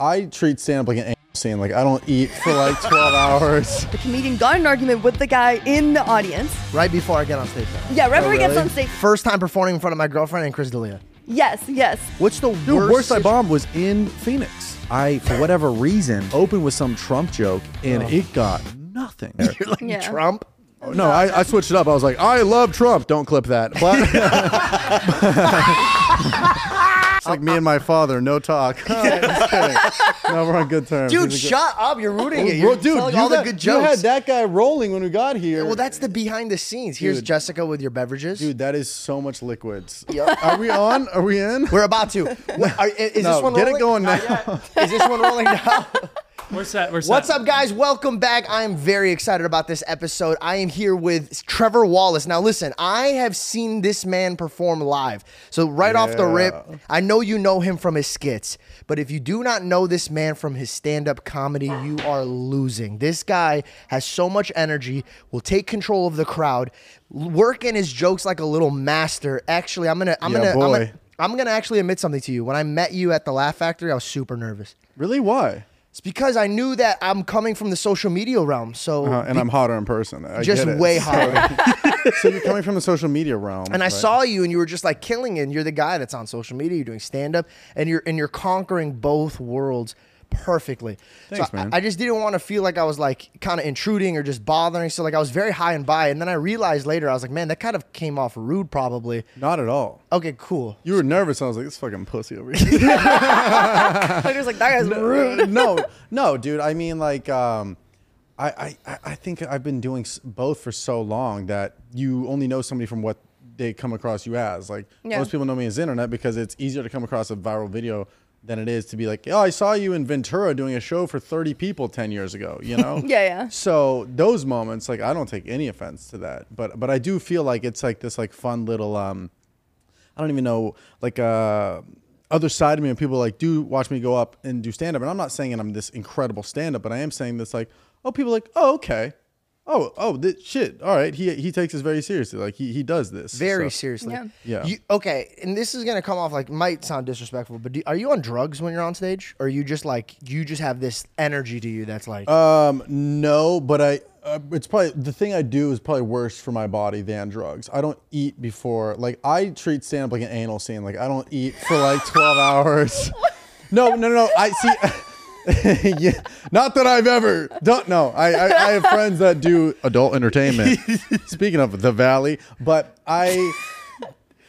I treat stand up like an scene. Like I don't eat for like 12 hours. The comedian got an argument with the guy in the audience. right before I get on stage. now. Yeah, right before he gets really? on stage. First time performing in front of my girlfriend and Chris D'Elia. Yes, yes. What's the Dude, worst? worst I situ- bombed was in Phoenix. I, for whatever reason, opened with some Trump joke and oh. it got nothing. You're like Yeah. Trump. Oh, no, I, I switched it up. I was like, I love Trump. Don't clip that. But it's like me and my father, no talk. No, we're on good terms. Dude, He's a good- shut up! You're rooting it. You're dude, telling you all the got- good You had that guy rolling when we got here. well, that's the behind the scenes. Here's Dude. Jessica with your beverages. Dude, that is so much liquids. Are we on? Are we in? We're about to. What, are, is no, this one get rolling? it going now. Is this one rolling now? Where's that? Where's What's up, guys? Welcome back. I am very excited about this episode. I am here with Trevor Wallace. Now, listen, I have seen this man perform live. So, right off the rip, I know you know him from his skits. But if you do not know this man from his stand up comedy, you are losing. This guy has so much energy, will take control of the crowd, work in his jokes like a little master. Actually, I'm going to, I'm Yeah, going to, I'm gonna, I'm going to actually admit something to you. When I met you at the Laugh Factory, I was super nervous. Really? Why? It's because I knew that I'm coming from the social media realm. So Uh, and I'm hotter in person. I just way hotter. so you're coming from the social media realm. and I right? saw you and you were just like killing it. And you're the guy that's on social media, you're doing stand up and you're and you're conquering both worlds perfectly. Thanks, so I- man. I, just didn't want to feel like I was like kind of intruding or just bothering. So like I was very hi and bye. And then I realized later, I was like, man, that kind of came off rude probably. Not at all. Okay, cool. You were nervous. And I was like, this fucking pussy over here. I was like, that guy's rude. no, no, dude. I mean, like, um, I, I, I- I think I've been doing both for so long that you only know somebody from what they come across you as. Like Yeah. most people know me as internet because it's easier to come across a viral video than it is to be like, oh, I saw you in Ventura doing a show for 30 people 10 years ago, you know? Yeah, yeah. So those moments, like, I don't take any offense to that, but, but I do feel like it's like this, like, fun little, um, I don't even know, like, uh, other side of me and people like do watch me go up and do stand up. And I'm not saying I'm this incredible stand up, but I am saying this like, oh, people like, oh, okay. Oh, oh, this shit. All right. He, he takes this very seriously. Like he, he does this. Very So- seriously. Yeah. Yeah. You, okay, and this is gonna come off like might sound disrespectful, but do, are you on drugs when you're on stage, or are you just like you just have this energy to you that's like Um, no, but I, uh, it's probably the thing I do is probably worse for my body than drugs. I don't eat before, like I treat stand up like an anal scene. Like I don't eat for like 12 hours. No, no, no. I see. yeah, not that I've ever done. No, I, I, I have friends that do adult entertainment. Speaking of the Valley, but I,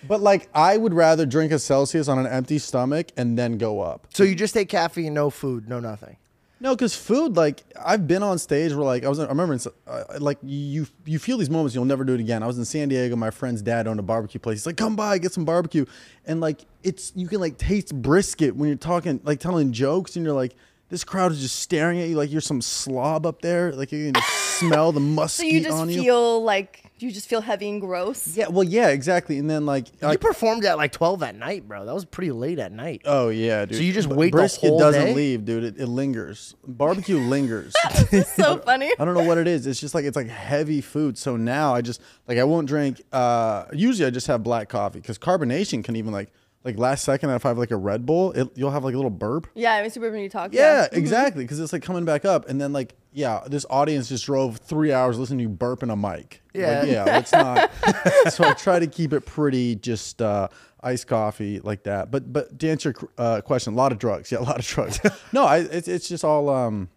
but like I would rather drink a Celsius on an empty stomach and then go up. so you just take caffeine, no food, no nothing. No, because food, like I've been on stage where, like I was, I remember, in, uh, like you, you feel these moments you'll never do it again. I was in San Diego. My friend's dad owned a barbecue place. He's like, "Come by, get some barbecue," and like it's you can like taste brisket when you're talking, like telling jokes, and you're like, this crowd is just staring at you like you're some slob up there. Like you can smell the So you just on you. feel like you just feel heavy and gross. yeah, well, yeah, exactly. And then like, you like performed at like twelve at night, bro. That was pretty late at night. oh yeah, dude. So you just B- wait the brisket whole doesn't day? leave, dude. It, it lingers. Barbecue lingers. so funny. I don't know what it is. It's just like it's like heavy food. So now I just like I won't drink. Uh, usually I just have black coffee because carbonation can even like like last second if I have like a Red Bull, it, you'll have like a little burp. Yeah, I'm super when you talk. Yeah, exactly. Because it's like coming back up, and then like yeah, this audience just drove three hours listening to you burp in a mic. Yeah. like, yeah. Let's not. so I try to keep it pretty just uh, iced coffee like that. But but to answer your uh, question, a lot of drugs. Yeah, a lot of drugs. no, I it's it's just all. um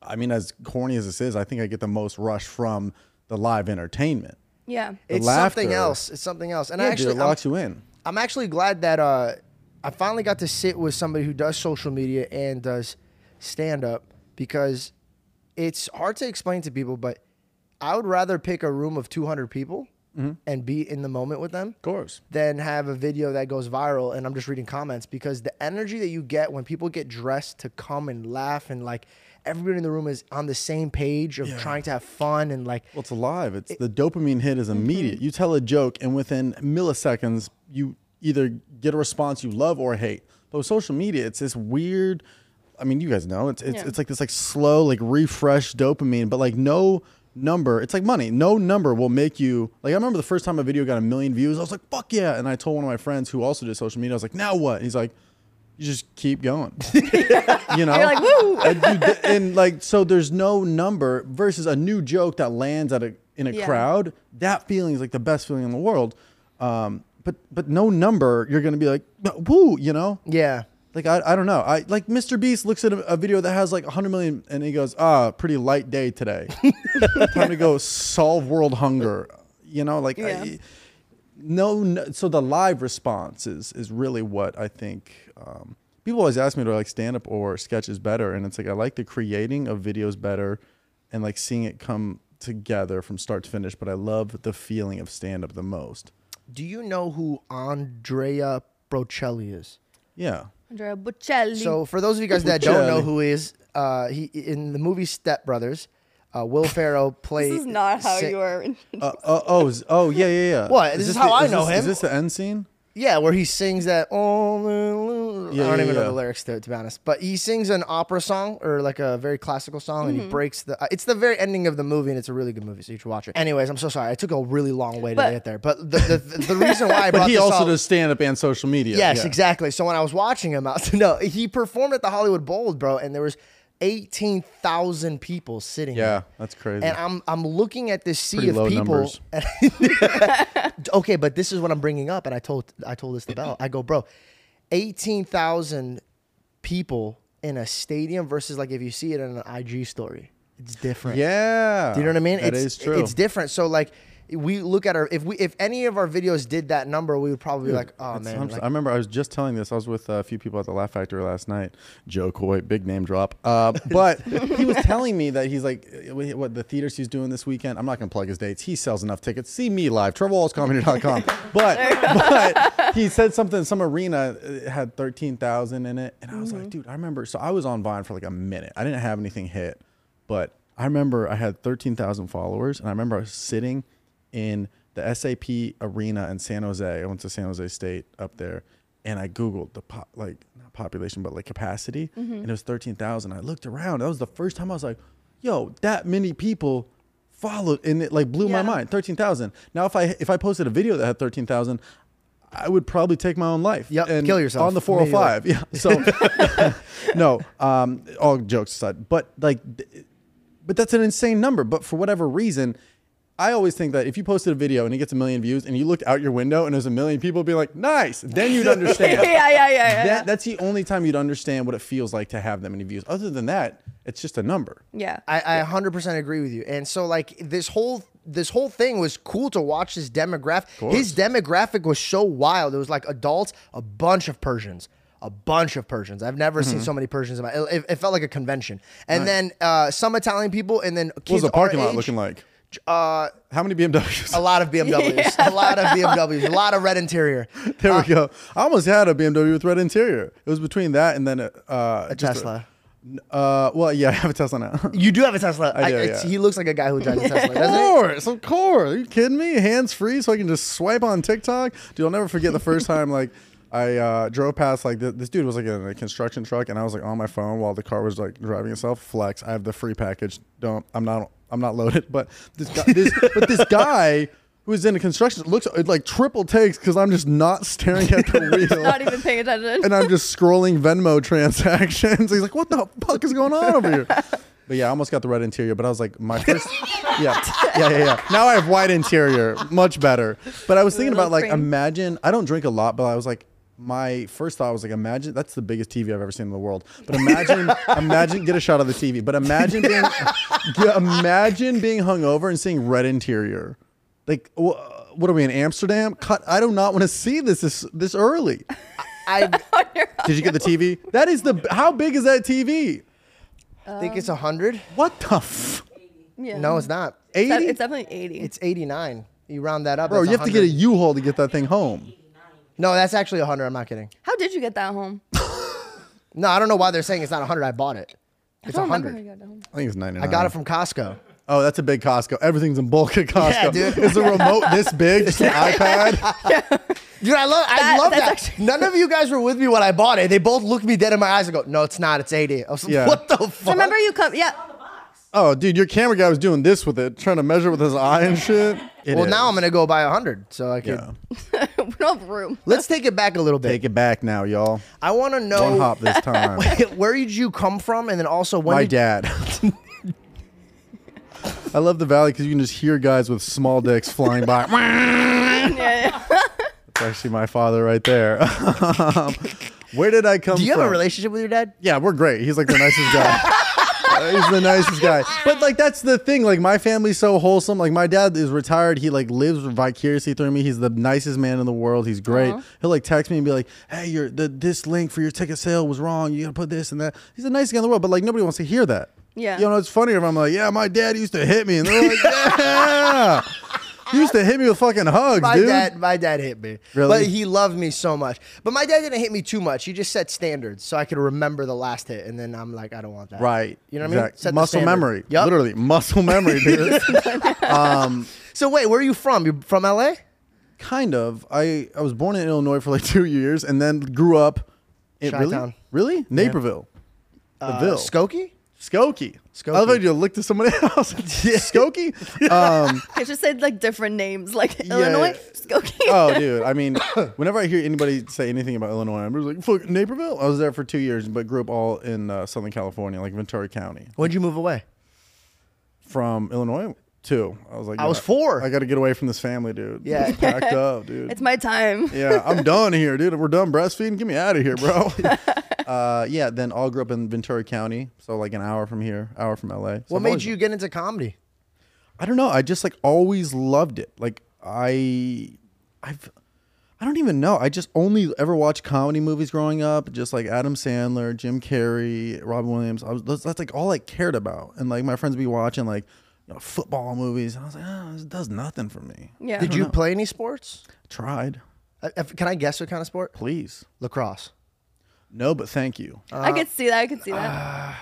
I mean, as corny as this is, I think I get the most rush from the live entertainment. Yeah. It's laughter. something else. It's something else. And Yeah, I dude, actually, it I'm, locks you in. I'm actually glad that uh, I finally got to sit with somebody who does social media and does stand up because it's hard to explain to people, but I would rather pick a room of 200 people Mm-hmm. and be in the moment with them Of course. than have a video that goes viral and I'm just reading comments because the energy that you get when people get dressed to come and laugh and like everybody in the room is on the same page of trying to have fun and like Well, it's alive. It's the dopamine hit is immediate. You tell a joke, and within milliseconds, you either get a response you love or hate. But with social media, it's this weird. I mean, you guys know it's it's, Yeah. it's like this like slow like refresh dopamine, but like no number. It's like money. No number will make you like. I remember the first time a video got a million views. I was like, "Fuck yeah!" And I told one of my friends who also did social media. I was like, "Now what?" He's like, you just keep going. you know, like. Uh, dude, and like so there's no number versus a new joke that lands at a in a Yeah. crowd that feeling is like the best feeling in the world um but but no number you're gonna be like woo you know? Yeah. like I, I don't know. I like mr beast looks at a, a video that has like 100 million and he goes ah pretty light day today. Time to go solve world hunger. You know like Yeah. I, no, no so the live response is is really what i think um people always ask me do i like stand up or sketches better. And it's like i like the creating of videos better and like seeing it come together from start to finish but i love the feeling of stand up the most Do you know who Andrea Bocelli is? yeah Andrea Bocelli. So for those of you guys that don't know Bocelli. who he is, uh, he in the movie Step Brothers, uh, Will Ferrell played. this is not how si- you are. uh, uh, oh oh yeah yeah yeah What? This is how the- I know this, him. is this the end scene Yeah, where he sings that. Oh, Yeah, I don't yeah, even know yeah. the lyrics to it, to be honest. But he sings an opera song or like a very classical song, and he breaks the. uh, It's the very ending of the movie, and it's a really good movie, so you should watch it. Anyways, I'm so sorry. I took a really long way to But- get there, but the the, the reason why I brought but he also does stand up and social media Yes, exactly. So when I was watching him, I was, no, he performed at the Hollywood Bowl, bro, and there was eighteen thousand people sitting. yeah that's crazy And I'm I'm looking at this sea Pretty of people. okay, but this is what I'm bringing up, and I told I told this to Bell. I go, bro, eighteen thousand people in a stadium versus like if you see it in an IG story, it's different. yeah Do you know what I mean? That it's, is true It's different. So like we look at our if we if any of our videos did that number, we would probably be like, oh man, like. I remember I was just telling this. I was with a few people at the Laugh Factory last night. Jo Koy, big name drop. Uh, but he was telling me that he's like, uh, what the theaters he's doing this weekend. I'm not going to plug his dates. He sells enough tickets. See me live, TrevorWallaceComedy.com. but but he said something. Some arena uh, had thirteen thousand in it, and I was like, dude, I remember. So I was on Vine for like a minute. I didn't have anything hit, but I remember I had thirteen thousand followers, and I remember I was sitting in the SAP arena in San Jose. I went to San Jose State up there, and I googled the po- like not population but like capacity, and it was thirteen thousand. I looked around. That was the first time I was like, "Yo, that many people followed," and it like blew my mind. Thirteen thousand. Now, if I if I posted a video that had thirteen thousand. I would probably take my own life. Yep, and kill yourself on the 405. Yeah. So, no, um, all jokes aside, but like, but that's an insane number. But for whatever reason, I always think that if you posted a video and it gets a million views and you looked out your window and there's a million people be like, nice, then you'd understand. yeah, yeah, yeah. yeah. That, that's the only time you'd understand what it feels like to have that many views. Other than that, it's just a number. yeah. I, I 100% agree with you. And so like this whole this whole thing was cool to watch his demographic. His demographic was so wild. It was like adults, a bunch of Persians, a bunch of Persians. I've never Mm-hmm. seen so many Persians in my it, it felt like a convention. And then uh, some Italian people and then What was the parking lot age, looking like? Uh, How many BMWs? a lot of BMWs. A lot of BMWs. A lot of red interior. there we go. I almost had a BMW with red interior. It was between that and then a, uh, A Tesla. uh, well, yeah, I have a Tesla now. You do have a Tesla. I do, it's- yeah. He looks like a guy who drives a Tesla, Of doesn't he? course, of course. Are you kidding me? Hands free, so I can just swipe on TikTok. Dude, I'll never forget the first time like I uh, drove past like th- this dude was like in a construction truck, and I was like on my phone while the car was like driving itself. Flex, I have the free package. Don't, I'm not, I'm not loaded. But this guy, this, but this guy who is in a construction looks it like triple takes because I'm just not staring at the wheel. Not even paying attention. and I'm just scrolling Venmo transactions. He's like, "What the fuck is going on over here?" But yeah, I almost got the red interior, but I was like, my first, yeah, yeah, yeah, yeah. Now I have white interior, much better. But I was thinking about like, cream. imagine I don't drink a lot, but I was like, my first thought was like, imagine that's the biggest TV I've ever seen in the world. But imagine, imagine get a shot of the TV. But imagine being, yeah, imagine being hungover and seeing red interior. Like, wh- what are we in Amsterdam? Cut. I do not want to see this this this early. I Did you get the TV? That is the. How big is that TV? I think it's 100. What the f? yeah. No, it's not. Eighty? it's definitely 80. It's 89. You round that up. Bro, you have to get a 100. U-Haul to get that thing home. No, that's actually 100. I'm not kidding. How did you get that home? No, I don't know why they're saying it's not 100. I bought it. It's I don't remember how 100. you got that home. I think it's 99. I got it from Costco. Oh, that's a big Costco. Everything's in bulk at Costco. Yeah, dude. Is the remote this big? Just an iPad? Dude, I love I That- love that's that. actually- None of you guys were with me when I bought it. They both looked me dead in my eyes and go, "No, it's not. It's 80." I was like, Yeah. "What the fuck?" Remember you come? Yeah. Oh, dude, your camera guy was doing this with it, trying to measure with his eye and shit. It well, is. now I'm gonna go buy a 100 so I can. Yeah. we don't have room. Let's take it back a little bit. Take it back now, y'all. I want to know One hop this time. where did you come from, and then also when My did dad. I love the valley because you can just hear guys with small dicks flying by. yeah, yeah. That's actually my father right there. Um, Where did I come from? Do you from? have a relationship with your dad? Yeah, we're great. He's like the nicest guy. He's the nicest guy. But like that's the thing. Like my family's so wholesome. Like my dad is retired. He like lives vicariously through me. He's the nicest man in the world. He's great. Aw. He'll like text me and be like, "Hey, your the this link for your ticket sale was wrong. You gotta put this and that." He's the nicest guy in the world. But like nobody wants to hear that. Yeah. You know, it's funnier if I'm like, "Yeah, my dad used to hit me," and they're like, "Yeah." He used to hit me with fucking hugs, My dude. dad, my dad hit me. Really? But he loved me so much. But my dad didn't hit me too much. He just set standards so I could remember the last hit, and then I'm like, I don't want that. Right. You know what I mean? Set Muscle memory. Yup. Literally, muscle memory, dude. um, So wait, where are you from? You're from LA? Kind of. I I was born in Illinois for like two years, and then grew up. In, really? Chi-town. Really? Naperville. The Uh. Skokie? Skokie. Skokie. I love you look to somebody else. Skokie. Um, I just said like different names, like Yeah, Illinois, yeah. Skokie. oh, dude. I mean, whenever I hear anybody say anything about Illinois, I'm just like, fuck, Naperville. I was there for two years, but grew up all in uh, Southern California, like Ventura County. When'd you move away? From Illinois, two. I was like, I was four. I got to get away from this family, dude. Yeah. It's packed up, dude. It's my time. yeah, I'm done here, dude. We're done breastfeeding. Get me out of here, bro. Uh, yeah, then all grew up in Ventura County, so like an hour from here, hour from LA. So What I've made always- you get into comedy? I don't know. I just like always loved it. Like I, I've, I don't even know. I just only ever watched comedy movies growing up, just like Adam Sandler, Jim Carrey, Robin Williams. I was that's, that's like all I cared about, and like my friends would be watching like. You know, football movies. And I was like, oh, this does nothing for me. Yeah. Did you play any sports? Tried, Uh, if- can I guess what kind of sport? please. Lacrosse. No, but thank you. I could see that. I could see that.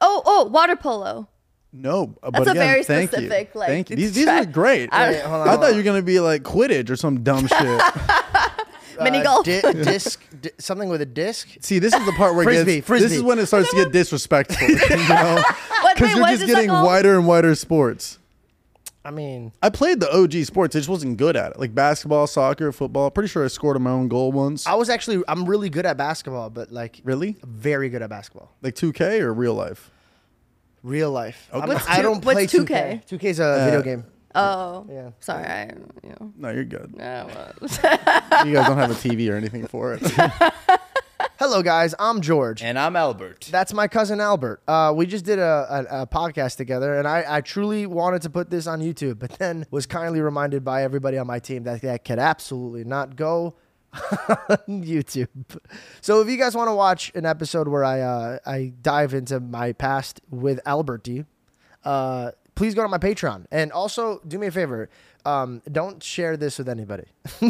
oh, oh, water polo. No, uh, That's but a again, very thank specific, you. like, thank you. These, these tra- are great. I- I, Wait, hold on, thought hold you on. were gonna be like Quidditch or some dumb shit. Mini Uh, golf. di- disc, di- something with a disc. See, this is the part where it Frisbee, gets. frisbee. This is when it starts to get disrespectful. You know, What, because wait, you're what just is that getting called? wider and wider sports. I mean, I played the OG sports. I just wasn't good at it, like basketball, soccer, football. Pretty sure I scored my own goal once. I was actually I'm really good at basketball, but like really? very good at basketball. Like 2K or real life? Real life. I'm- What's I two- don't what's play 2K? 2K. 2K is a uh, video game. Oh, Yeah. Sorry, I, you know. No, you're good. Yeah, well. You guys don't have a TV or anything for it. Hello guys, I'm George. And I'm Albert. That's my cousin Albert. Uh, we just did a, a, a podcast together, and I, I truly wanted to put this on YouTube, but then was kindly reminded by everybody on my team that that could absolutely not go on YouTube. So if you guys want to watch an episode where I uh, I dive into my past with Albert D, uh, please go to my Patreon, and also do me a favor. Um, don't share this with anybody.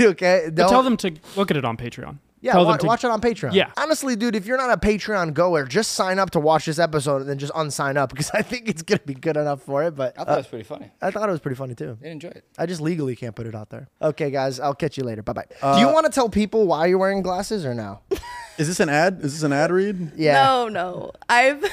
Okay? Don't- tell them to look at it on Patreon. Yeah, Tell wa- them to- watch it on Patreon. Yeah. Honestly, dude, if you're not a Patreon goer, just sign up to watch this episode and then just unsign up because I think it's gonna be good enough for it. But I thought uh, it was pretty funny. I thought it was pretty funny too. I enjoy it. I just legally can't put it out there. Okay, guys, I'll catch you later. Bye bye. Do you want to tell people why you're wearing glasses or no? Is this an ad? Is this an ad read? Yeah. No, no. I've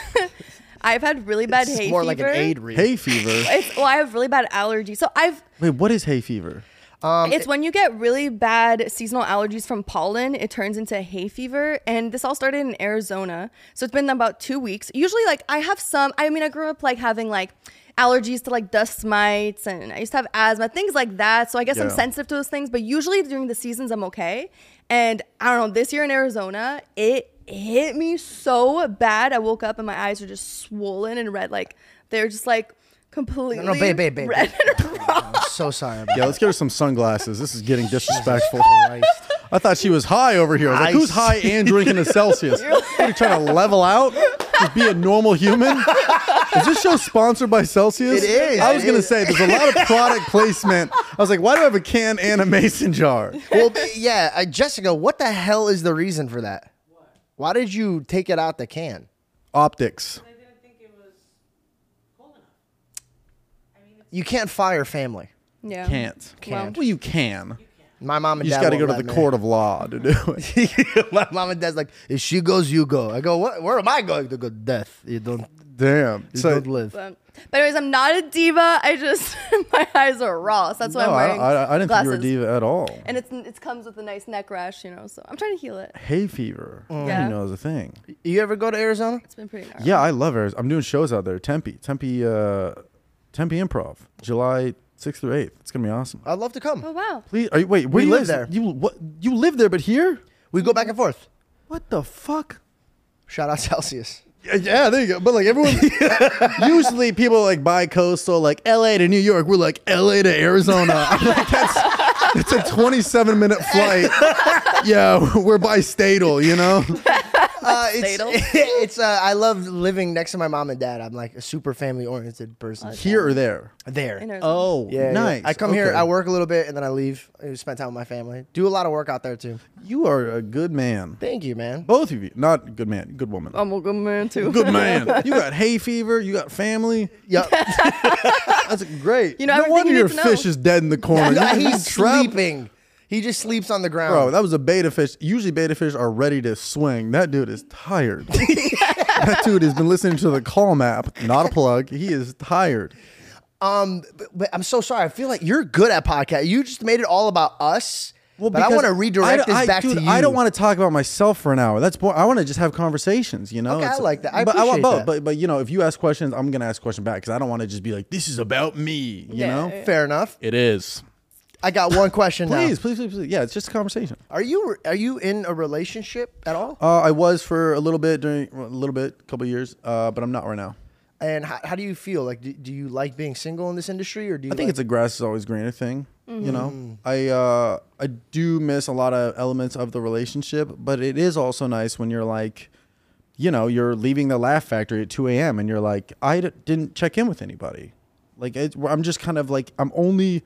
I've had really bad It's hay more fever. like an aid read. Hay fever. It's well, I have really bad allergies. So I've Wait, what is hay fever? Um, it's when you get really bad seasonal allergies from pollen, it turns into hay fever. And this all started in Arizona. So it's been about two weeks. Usually, like, I have some, I mean, I grew up like having like allergies to like dust mites and I used to have asthma, things like that. So I guess I'm sensitive to those things. But usually during the seasons, I'm okay. And I don't know, this year in Arizona, it hit me so bad. I woke up and my eyes were just swollen and red. Like, they're just like completely no, babe, babe, babe, red and raw. I'm so sorry. About Yeah, let's get her some sunglasses. This is getting disrespectful. Christ. I thought she was high over here. I was like, who's high and drinking a Celsius? What, are you trying to level out? Just be a normal human? Is this show sponsored by Celsius? It is, I was going to say, there's a lot of product placement. I was like, why do I have a can and a mason jar? well, yeah, uh, Jessica, what the hell is the reason for that? Why did you take it out the can? Optics. I didn't think it was cold enough. I mean, it's You can't fire family. Yeah. Can't. Can't. Well, you can. My mom and dad. You just got to go won't to the let me. court of law to do it. My mom and dad's like, if she goes, you go. I go, what? Where am I going to go? To death. You don't. Damn. You So, don't live. But But anyways, I'm not a diva. I just my eyes are raw. So that's why No, I'm I, wearing I, I didn't think you were a diva at all. And it's it comes with a nice neck rash, you know. So I'm trying to heal it. Hay fever. I Yeah. didn't know it was a thing. You ever go to Arizona? It's been pretty gnarly. Yeah, I love Arizona. I'm doing shows out there. Tempe, Tempe, uh, Tempe Improv, July 6th through 8th. It's gonna be awesome. I'd love to come. Oh wow. Please, are you, wait, where We do you live there. You what? You live there, but here? We go back and forth. What the fuck? Shout out Celsius. Yeah, Yeah, there you go. But like everyone, usually people like bi coastal, like L.A. to New York. We're like L.A. to Arizona. I'm like, that's that's a 27 minute flight. yeah, we're bi-statal, you know. Uh, it's it's uh, I love living next to my mom and dad. I'm like a super family oriented person. Here or there? there. In Arizona. Oh, Yeah, yeah. nice. I come here, Okay. I work a little bit, and then I leave. I spend time with my family. Do a lot of work out there too. You are a good man. Thank you, man. Both of you, not good man, good woman. I'm a good man too. Good man. You got hay fever. You got family. Yep. That's great. You know no everything wonder you your to know. fish is dead in the corner. You're he's trapped. sleeping. He just sleeps on the ground. Bro, that was a betta fish. Usually betta fish are ready to swing. That dude is tired. that dude has been listening to the call map, not a plug. He is tired. um, but, but I'm so sorry. I feel like you're good at podcast. You just made it all about us. Well, but I want to redirect this I, back dude, to you. I don't want to talk about myself for an hour. That's boring. I want to just have conversations. You know. Okay, I like that. I but I want both. that. But but you know, if you ask questions, I'm gonna ask question back because I don't want to just be like, "This is about me." You Yeah, know. yeah. Fair enough. It is. I got one question Please, now. please, please, please. Yeah, it's just a conversation. Are you are you in a relationship at all? Uh, I was for a little bit during a little bit, couple years, uh, but I'm not right now. And how, how do you feel? Like, do, do you like being single in this industry, or do you? I think like- it's a grass is always greener thing. You know, I uh, I do miss a lot of elements of the relationship, but it is also nice when you're like, you know, you're leaving the Laugh Factory at 2 a.m. and you're like, I d- didn't check in with anybody. Like it's, I'm just kind of like I'm only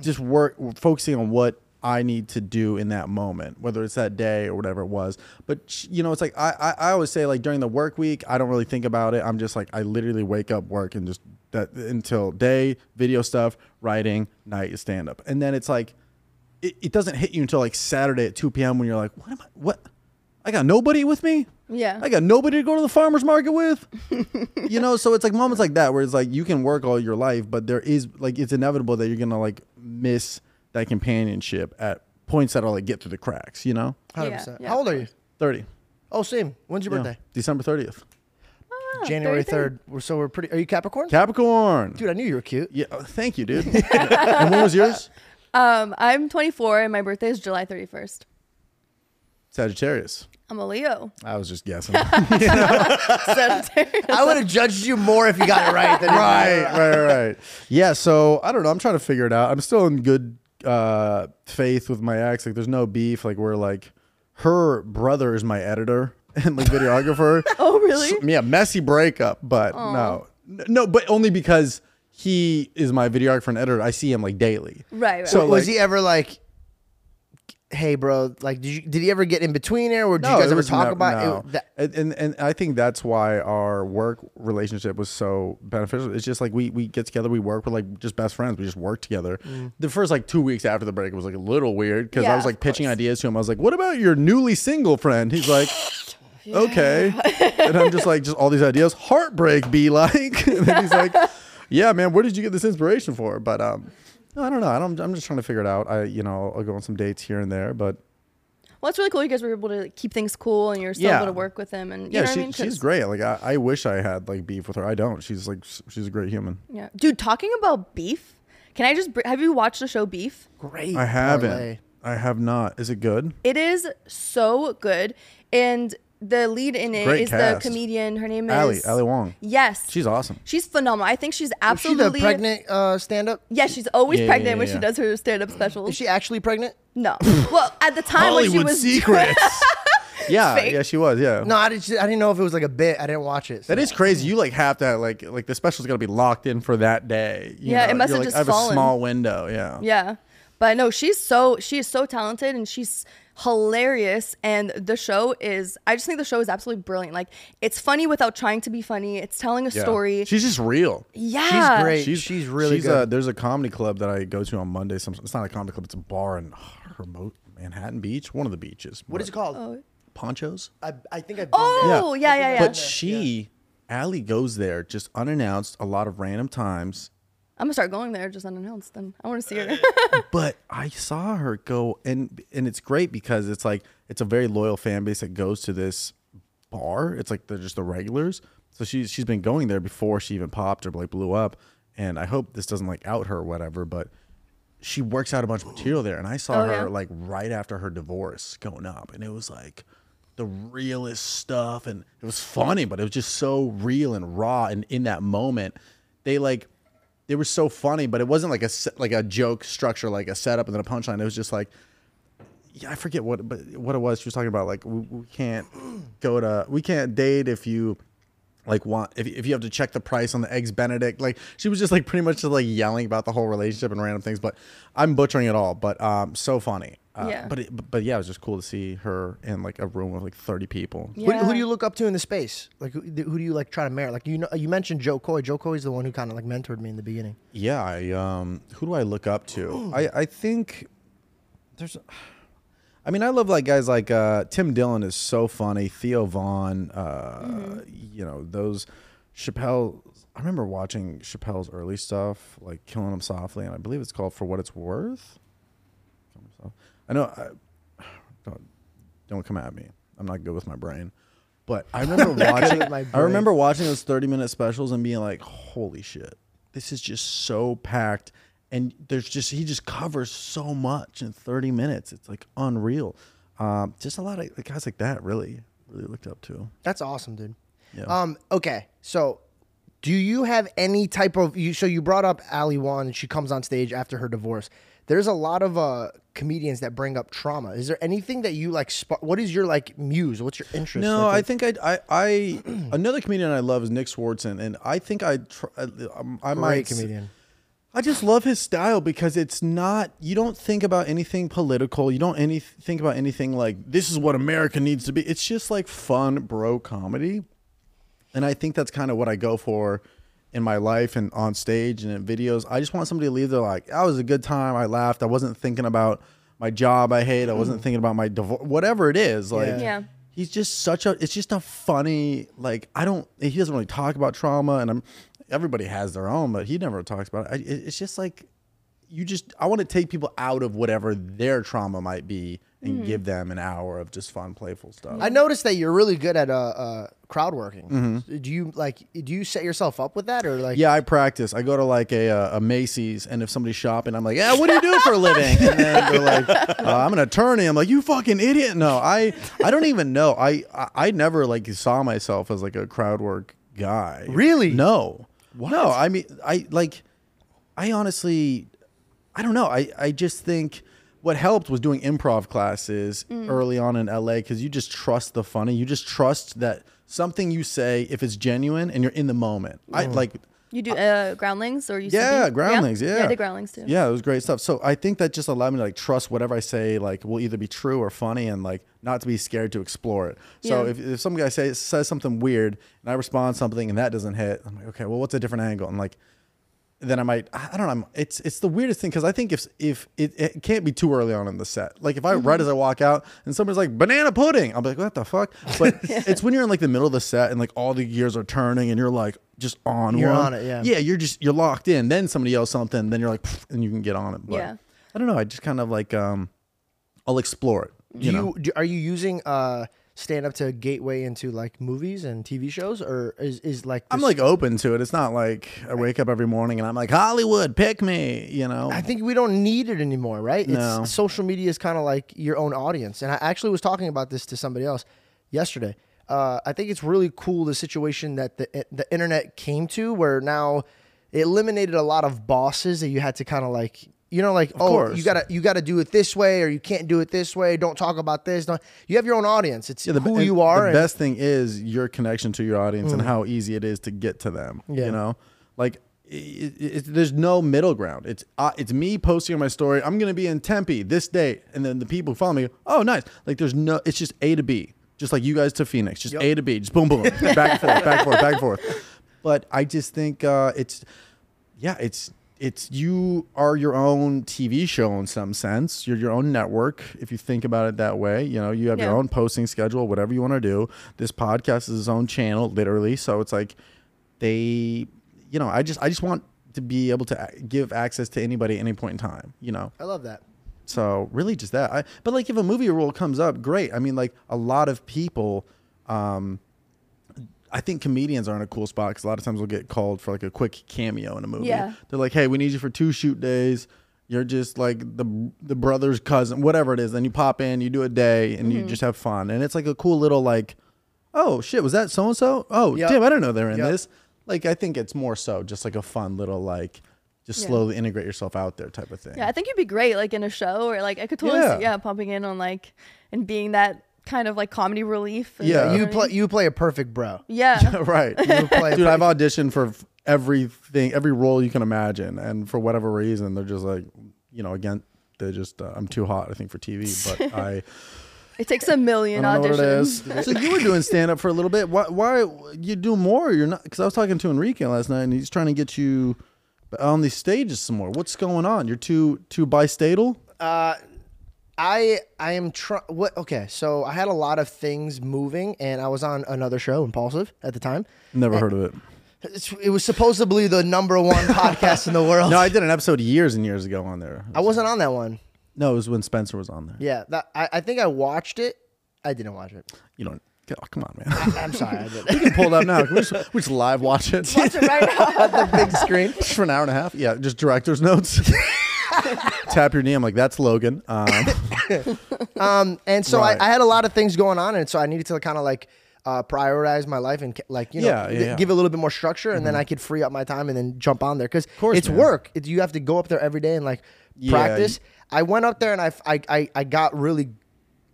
just work focusing on what I need to do in that moment, whether it's that day or whatever it was. But you know, it's like I, I I always say like during the work week, I don't really think about it. I'm just like I literally wake up, work, and just that until day video stuff, writing, night stand up, and then it's like it, it doesn't hit you until like Saturday at 2 p.m. when you're like, what am I? What? I got nobody with me. Yeah. I got nobody to go to the farmer's market with. you know, so it's like moments like that where it's like you can work all your life, but there is like it's inevitable that you're gonna like miss that companionship at points that'll like get through the cracks. You know, 100%. Yeah, yeah, How old are you? thirty. Oh, same. When's your Yeah. birthday? December thirtieth. Ah, January 33. third. We're so we're pretty. Are you Capricorn? Capricorn. Dude, I knew you were cute. Yeah, uh, thank you, dude. and when was yours? Um, I'm 24 and my birthday is July 31st. Sagittarius. I'm a Leo. I was just guessing. Sagittarius. I would have judged you more if you got it right. Than if you- right, right, right. Yeah, so I don't know. I'm trying to figure it out. I'm still in good uh, faith with my ex. Like, there's no beef. Like, we're like, her brother is my editor and like videographer. Oh, really? So- yeah, messy breakup, but no, no, but only because he is my videographer and editor. I see him like daily. Right, right. So So was like- he ever like, "Hey, bro"? Like, did you did he ever get in between there, or did you guys ever talk nev- about no. it? That, and, and and I think that's why our work relationship was so beneficial. It's just like we we get together, we work, we're like just best friends. We just work together. The first like two weeks after the break was like a little weird because I was like pitching course. ideas to him. I was like, "What about your newly single friend?" He's like. Okay, and I'm just like, just all these ideas. Heartbreak be like, and then he's like, "Yeah, man, where did you get this inspiration for?" But um, no, I don't know. I don't. I'm just trying to figure it out. I, you know, I'll go on some dates here and there, but Well, it's really cool. You guys were able to keep things cool, and you're still Yeah. able to work with him. And you yeah, know what she, I mean? she's 'Cause- great. Like I, I wish I had like beef with her. I don't. She's like she's a great human. Yeah, dude. Talking about beef, can I just br- have you watched the show Beef? great. I haven't. parlay. I have not. Is it good? It is so good, and the lead in it is Great the cast. comedian. Her name is Ali Ali Wong. Yes, She's awesome. she's phenomenal. I think she's Was she absolutely the pregnant uh, stand-up? Yeah, she's always Yeah, pregnant yeah, when yeah. she does her stand-up specials. Is she actually pregnant? no, well, at the time when she was secret. yeah, Fake. yeah, she was. Yeah. No, I didn't. I didn't know if it was like a bit. I didn't watch it. so- That is crazy. You like have to like like the special's gonna be locked in for that day. you Yeah, it know? must You're have like, just I have fallen. a small window. Yeah. Yeah. But no, she's so she is so talented and she's hilarious and the show is I just think the show is absolutely brilliant. Like it's funny without trying to be funny. It's telling a Yeah. story. She's just real. yeah. She's great. She's really she's good. A, there's a comedy club that I go to on Monday. Some it's not a comedy club. It's a bar in remote Manhattan Beach, one of the beaches. What is it called? Oh, Ponchos. I, I think I've there. Oh, yeah, yeah, yeah. But she Ali goes there just unannounced a lot of random times. I'm gonna start going there just unannounced. Then I want to see her. Uh, but I saw her go and and it's great because it's like it's a very loyal fan base that goes to this bar. It's like they're just the regulars. So she's she's been going there before she even popped or like blew up. And I hope this doesn't like out her or whatever, but she works out a bunch of material there. And I saw Oh, her yeah? like right after her divorce going up. And it was like the realest stuff and it was funny, but it was just so real and raw and in that moment. They like they were so funny, but it wasn't like a like a joke structure, like a setup and then a punchline. It was just like, yeah, I forget what, but what it was. She was talking about like we, we can't go to, we can't date if you like want if, if you have to check the price on the eggs Benedict. Like she was just like pretty much just like yelling about the whole relationship and random things. But I'm butchering it all. But um, so funny. Uh, Yeah. But it, but yeah, it was just cool to see her in like a room with like 30 people. Who, who do you look up to in the space? Like who, who do you like try to marry? Like you know, you mentioned Jo Koy. Jo Koy is the one who kind of like mentored me in the beginning. Yeah, I um who do I look up to? I I think there's I mean, I love like guys like uh Tim Dillon is so funny, Theo Von, uh you know, those Chappelle I remember watching Chappelle's early stuff, like Killing Him Softly, and I believe it's called For What It's Worth. Killing Him Soft- I know I, don't don't come at me. I'm not good with my brain. But I remember watching I remember watching those 30 minute specials and being like, holy shit, this is just so packed. And there's just, he just covers so much in 30 minutes. It's like unreal. Um, just a lot of guys like that really, really looked up to. That's awesome, dude. Yeah. Um. Okay. So, do you have any type of you? So you brought up Ali Wong, and she comes on stage after her divorce. There's a lot of uh comedians that bring up trauma. Is there anything that you like? Sp- what is your like muse? What's your interest? No, Like, I think I, I, I another comedian I love is Nick Swardson. And I think I, tr- I, um, I great might, comedian. I just love his style because it's not you don't think about anything political. You don't any think about anything like this is what America needs to be. It's just like fun bro comedy. And I think that's kind of what I go for in my life and on stage and in videos. I just want somebody to leave there like, that was a good time. I laughed. I wasn't thinking about my job I hate. I wasn't mm. thinking about my divorce, whatever it is. Like, Yeah. Yeah. he's just such a it's just a funny like i don't he doesn't really talk about trauma and i'm everybody has their own but he never talks about it, I, it it's just like you just i want to take people out of whatever their trauma might be and give them an hour of just fun playful stuff I noticed that you're really good at uh, uh crowd working. Mm-hmm. Do you like? Do you set yourself up with that or like? yeah, I practice. I go to like a, uh, a Macy's, and if somebody's shopping, I'm like, "Yeah, what do you do for a living?" And then they're like, uh, "I'm an attorney." I'm like, "You fucking idiot!" No, I I don't even know. I I, I never like saw myself as like a crowd work guy. Really? No. No, I mean, I like, I honestly, I don't know. I I just think. What helped was doing improv classes early on in LA because you just trust the funny. You just trust that something you say, if it's genuine and you're in the moment. I like You do uh, groundlings or you? yeah, something? groundlings. Yeah, yeah, I did groundlings too. Yeah, it was great stuff. So I think that just allowed me to like trust whatever I say, like will either be true or funny, and like not to be scared to explore it. So Yeah. if, if some guy says says something weird and I respond something and that doesn't hit, I'm like, okay, well, what's a different angle? And like, then I might, I don't know. I'm, it's it's the weirdest thing because I think if if it, it can't be too early on in the set. Like if I Mm-hmm. right as I walk out and somebody's like banana pudding, I'll be like, what the fuck? But it's when you're in like the middle of the set and like all the gears are turning and you're like just on You're one. on it, yeah. Yeah, you're just you're locked in. Then somebody yells something, then you're like, and you can get on it. But Yeah. I don't know. I just kind of like um, I'll explore it. You, know, do, are you using uh stand up to gateway into like movies and TV shows or is is like I'm like open to it. It's not like I wake up every morning and I'm like Hollywood, pick me. You know, I think we don't need it anymore, right? No. It's social media is kind of like your own audience. And I actually was talking about this to somebody else yesterday. Uh, I think it's really cool the situation that the the internet came to, where now it eliminated a lot of bosses that you had to kind of like, you know, like oh, course. you gotta you gotta do it this way, or you can't do it this way. Don't talk about this. Don't. You have your own audience. It's Yeah, the, who you are. The and- Mm. best thing is your connection to your audience and how easy it is to get to them. Yeah. You know, like it, it, there's no middle ground. It's uh, it's me posting on my story. I'm gonna be in Tempe this day, and then the people who follow me. go, Oh, nice. Like there's no. It's just A to B. Just like you guys to Phoenix. Just A to B. Just boom, boom, back and forth, back and forth, back and forth. But I just think uh, it's yeah, it's it's you are your own TV show in some sense. You're your own network if you think about it that way. You know, you have Yeah. your own posting schedule, whatever you want to do. This podcast is its own channel, literally. So it's like they, you know, I just I just want to be able to give access to anybody at any point in time. You know, I love that. so really just that. I, but like if a movie role comes up, great. I mean, like a lot of people, um, I think comedians are in a cool spot because a lot of times we'll get called for like a quick cameo in a movie. Yeah. They're like, hey, we need you for two shoot days. You're just like the the brother's cousin, whatever it is. Then you pop in, you do a day, and Mm-hmm. you just have fun. And it's like a cool little like, oh shit, was that so and so? Oh Yep. damn, I didn't know they're in Yep. this. Like I think it's more so just like a fun little like, just Yeah. slowly integrate yourself out there type of thing. Yeah, I think you'd be great like in a show or like I could totally Yeah. see yeah popping in on like and being that kind of like comedy relief. and- Yeah. know You what I play mean? you play a perfect bro. Yeah. right. You play Dude, I've auditioned for everything, every role you can imagine, and for whatever reason, they're just like, you know, again, they're just, uh, I'm too hot, I think, for TV. But I, It takes a million don't know what it auditions. so you were doing stand up for a little bit. Why? Why you do more? You're not because I was talking to Enrique last night, and he's trying to get you on these stages some more. What's going on? You're too too bistatal. Uh, I I am trying. What? Okay, so I had a lot of things moving, and I was on another show, Impulsive, at the time. Never heard of it. It's, it was supposedly the number one podcast in the world. No, I did an episode years and years ago on there. I wasn't on that one. No, it was when Spencer was on there. Yeah, that I, I think I watched it. I didn't watch it. You don't. Oh, come on, man. I'm sorry, I did. we can pull it up now. Can we, just, we just live watch it. Watch it right now. the big screen. Just for an hour and a half. Yeah, just director's notes. Tap your knee. I'm like, that's Logan. Um, Um, and so Right. I, I had a lot of things going on, and so I needed to kind of like uh, prioritize my life and like you know Yeah, yeah, th- yeah. Mm-hmm. give a little bit more structure, and then I could free up my time and then jump on there because it's man. work. It, you have to go up there every day and like practice. I went up there and I I I got really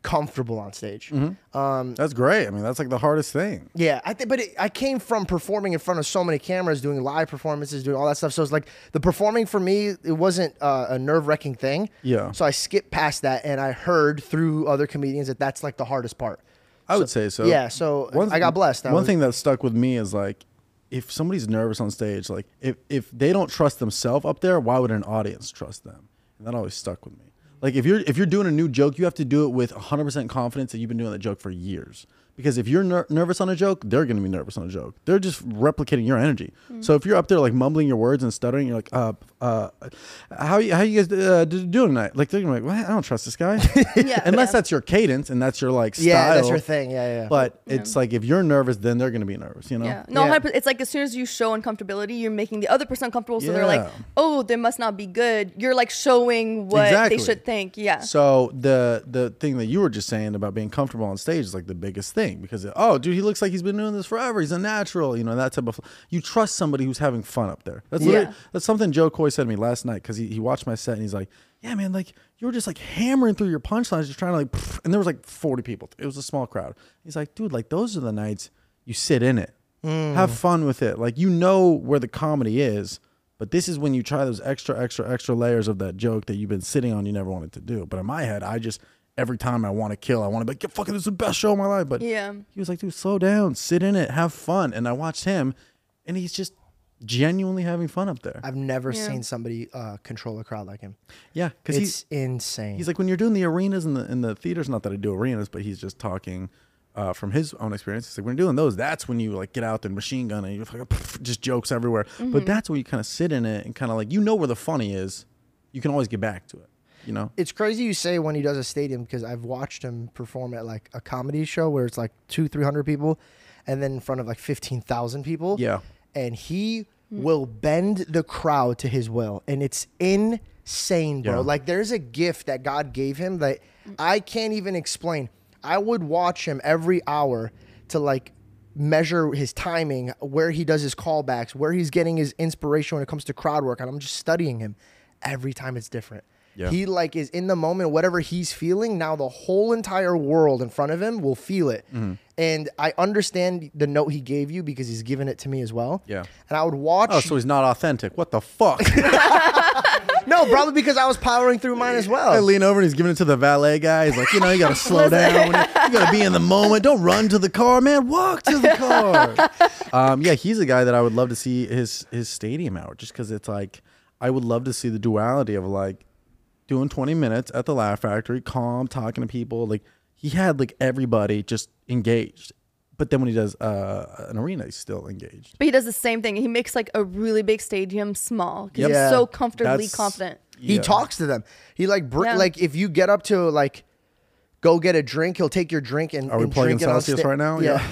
comfortable on stage. Mm-hmm. Um, that's great. I mean, that's like the hardest thing. yeah, I think, but it, I came from performing in front of so many cameras, doing live performances, doing all that stuff. So it's like the performing for me, it wasn't uh, a nerve wracking thing. Yeah. So I skipped past that, and I heard through other comedians that that's like the hardest part. I would say so. yeah, so I got blessed. I one was- thing that stuck with me is like, if somebody's nervous on stage, like if if they don't trust themselves up there, why would an audience trust them? And that always stuck with me. Like if you're if you're doing a new joke, you have to do it with 100% confidence that you've been doing that joke for years. Because if you're ner- nervous on a joke, they're going to be nervous on a joke. They're just replicating your energy. Mm. So if you're up there like mumbling your words and stuttering, you're like, uh, uh, how you how you guys uh, doing tonight? Like they're gonna be like, what? I don't trust this guy. Yeah, Unless yeah. that's your cadence and that's your like style. Yeah, that's your thing. Yeah, yeah. But it's like if you're nervous, then they're gonna be nervous. You know. Yeah. No, Yeah. it's like as soon as you show uncomfortability, you're making the other person uncomfortable. So they're like, oh, they must not be good. You're like showing what Exactly. they should think. Yeah. So the the thing that you were just saying about being comfortable on stage is like the biggest thing because oh, dude, he looks like he's been doing this forever. He's a natural. You know that type of. You trust somebody who's having fun up there. That's Yeah. that's something Jo Koy said to me last night because he, he watched my set and he's like, yeah, man, like you were just like hammering through your punchlines, just trying to like, and there was like forty people. It was a small crowd. He's like, dude, like those are the nights you sit in it, mm. have fun with it. Like you know where the comedy is. But this is when you try those extra, extra, extra layers of that joke that you've been sitting on you never wanted to do. But in my head, I just every time I want to kill, I want to be like, "Yeah, fucking, this is the best show of my life. But Yeah. he was like, dude, slow down, sit in it, have fun. And I watched him, and he's just genuinely having fun up there. I've never Yeah. seen somebody uh, control a crowd like him. yeah, because It's he's insane. he's like when you're doing the arenas and the in the theaters. Not that I do arenas, but he's just talking. Uh, from his own experience, he's like, when you're doing those, that's when you like get out and machine gun and you like, just jokes everywhere. But that's when you kind of sit in it and kind of like you know where the funny is. You can always get back to it. You know. it's crazy you say when he does a stadium because I've watched him perform at like a comedy show where it's like two, three hundred people, and then in front of like fifteen thousand people. Yeah. and he hmm. will bend the crowd to his will, and it's insane, bro. Yeah. Like there's a gift that God gave him that mm. I can't even explain. I would watch him every hour to like measure his timing, where he does his callbacks, where he's getting his inspiration when it comes to crowd work, and I'm just studying him. Every time it's different. Yeah. He like is in the moment, whatever he's feeling. Now the whole entire world in front of him will feel it, Mm-hmm. and I understand the note he gave you because he's given it to me as well. Yeah. and I would watch. Oh, so he's not authentic. What the fuck? no, probably because I was powering through mine as well. I lean over and he's giving it to the valet guy. He's like, you know, you gotta slow down. You gotta be in the moment. Don't run to the car, man. Walk to the car. um, yeah, he's a guy that I would love to see his his stadium hour, just because it's like, I would love to see the duality of like doing 20 minutes at the Laugh Factory, calm, talking to people. Like he had like everybody just engaged. But then when he does uh, an arena, he's still engaged. But he does the same thing. He makes like a really big stadium small because Yep. he's Yeah. so comfortably That's- confident. He Yeah. talks to them. He like br- Yeah. like if you get up to like go get a drink, he'll take your drink and Are we and plugging drink it on Celsius sta- right now? Yeah.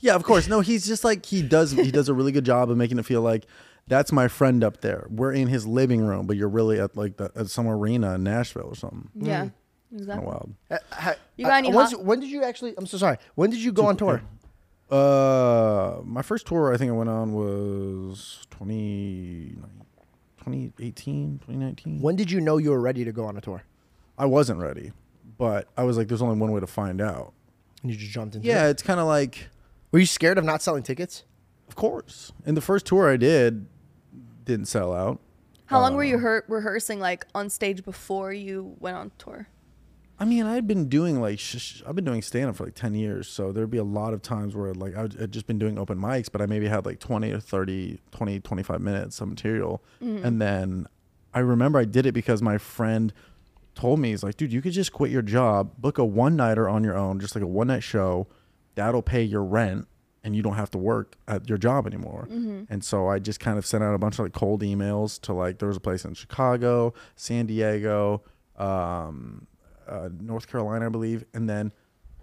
Yeah, of course. No, he's just like he does. He does a really good job of making it feel like that's my friend up there. We're in his living room, but you're really at like the, at some arena in Nashville or something. Yeah, Kind exactly. of wild. Uh, ha- You got uh, any when's- hot- when did you actually? I'm so sorry. When did you go on tour? Uh, my first tour I think I went on was 20, 2018, 2019. When did you know you were ready to go on a tour? I wasn't ready, but I was like, there's only one way to find out. And you just jumped into Yeah, it. it's kind of like, Were you scared of not selling tickets? of course. And the first tour I did didn't sell out. How long were you um, her- rehearsing like on stage before you went on tour? I mean, I'd been doing like sh- sh- I've been doing stand up for like 10 years, so there'd be a lot of times where like I would- I'd just been doing open mics, but I maybe had like 20 or 30, 20, 25 minutes of material. Mm-hmm. And then I remember I did it because my friend told me he's like, "Dude, you could just quit your job, book a one-nighter on your own, just like a one-night show. That'll pay your rent and you don't have to work at your job anymore." And so I just kind of sent out a bunch of like cold emails to like there was a place in Chicago, San Diego, um, uh, North Carolina, I believe, and then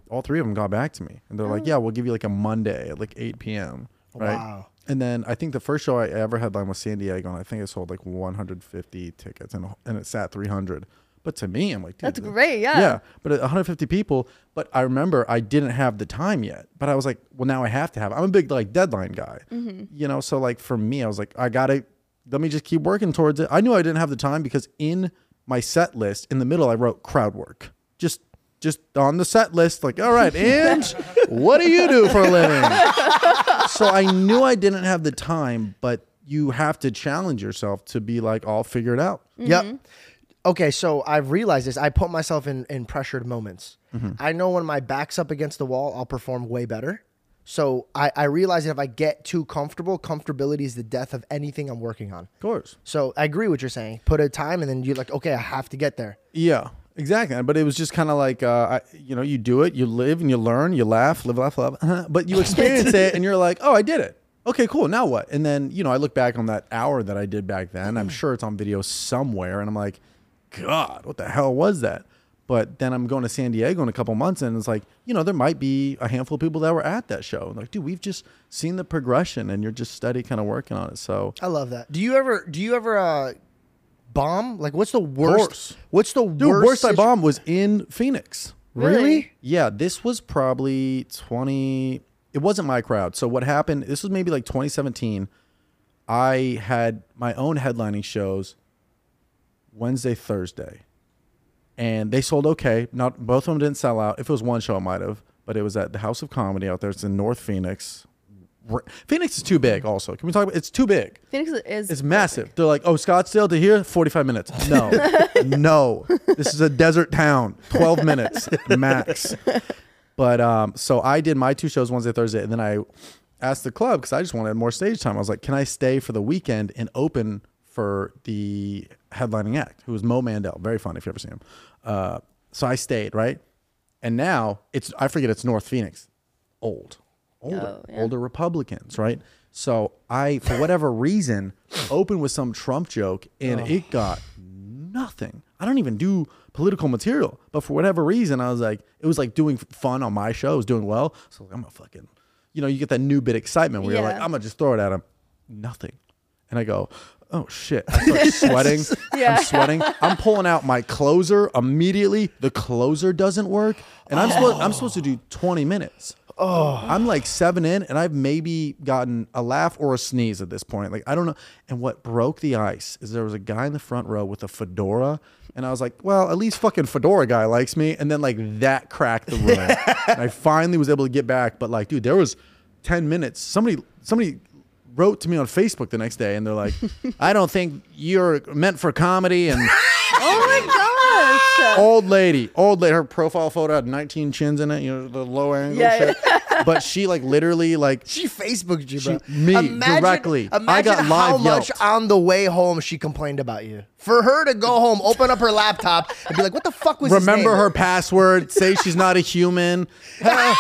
all three of them got back to me, and they're like, "Yeah, we'll give you like a Monday at like 8 p.m." Right? Wow. And then I think the first show I ever headlined was San Diego, and I think it sold like 150 tickets, and and it sat 300. But to me, I'm like, dude, That's great, yeah. yeah. But uh, 150 people, but I remember I didn't have the time yet. But I was like, well, now I have to have. it. I'm a big like deadline guy, mm-hmm. you know. So like for me, I was like, I gotta let me just keep working towards it. I knew I didn't have the time because in my set list in the middle, I wrote crowd work, just just on the set list, like, all right, and what do you do for a living? so I knew I didn't have the time, but you have to challenge yourself to be like, I'll figure it out. Mm-hmm. Yep. Okay, so I've realized this. I put myself in, in pressured moments. Mm-hmm. I know when my back's up against the wall, I'll perform way better. So I, I realize that if I get too comfortable, comfortability is the death of anything I'm working on. Of course. So I agree with what you're saying. Put a time and then you're like, okay, I have to get there. Yeah, exactly. But it was just kind of like, uh, I, you know, you do it, you live and you learn, you laugh, live, laugh, laugh, but you experience it and you're like, oh, I did it. Okay, cool. Now what? And then, you know, I look back on that hour that I did back then. I'm sure it's on video somewhere. And I'm like, God, what the hell was that? But then I'm going to San Diego in a couple months and it's like, you know, there might be a handful of people that were at that show. And like, dude, we've just seen the progression and you're just steady kind of working on it. So, I love that. Do you ever do you ever uh bomb? Like what's the worst? What's the dude, worst? worst I bombed was in Phoenix. Really? Yeah, this was probably 20 it wasn't my crowd. So what happened, this was maybe like 2017. I had my own headlining shows Wednesday, Thursday. And they sold okay. Not both of them didn't sell out. If it was one show, it might have, but it was at the House of Comedy out there. It's in North Phoenix. Phoenix is too big also. Can we talk about it's too big. Phoenix is It's massive. They're like, oh, Scottsdale to here, 45 minutes. No, no. This is a desert town, 12 minutes max. But um, so I did my two shows Wednesday, Thursday, and then I asked the club because I just wanted more stage time. I was like, can I stay for the weekend and open for the headlining act, who was Mo Mandel. Very fun if you ever see him. Uh, so I stayed, right? And now it's, I forget it's North Phoenix. Old, older, Oh, yeah. older Republicans, right? So I, for whatever reason, opened with some Trump joke and it got nothing. I don't even do political material, but for whatever reason, I was like, it was like doing fun on my show. It was doing well. So I'm a fucking, you know, you get that new bit excitement where you're like, I'm gonna just throw it at him. Nothing. And I go, oh shit. I start sweating. Yeah. I'm sweating. I'm pulling out my closer immediately. The closer doesn't work. And I'm supposed I'm supposed to do 20 minutes. Oh. I'm like seven in and I've maybe gotten a laugh or a sneeze at this point. Like I don't know. And what broke the ice is there was a guy in the front row with a fedora. And I was like, well, at least fucking fedora guy likes me. And then like that cracked the room. and I finally was able to get back. But like, dude, there was 10 minutes. Somebody somebody wrote to me on Facebook the next day and they're like, I don't think you're meant for comedy and Oh my gosh. old lady, old lady, her profile photo had 19 chins in it, you know, the low angle Yeah, shit. but she like literally like She Facebooked you, bro. She- me, directly. I Imagine got how live much yelped. on the way home she complained about you. For her to go home, open up her laptop, and be like, "What the fuck was?" his remember name?" her password, say she's not a human. Ellen,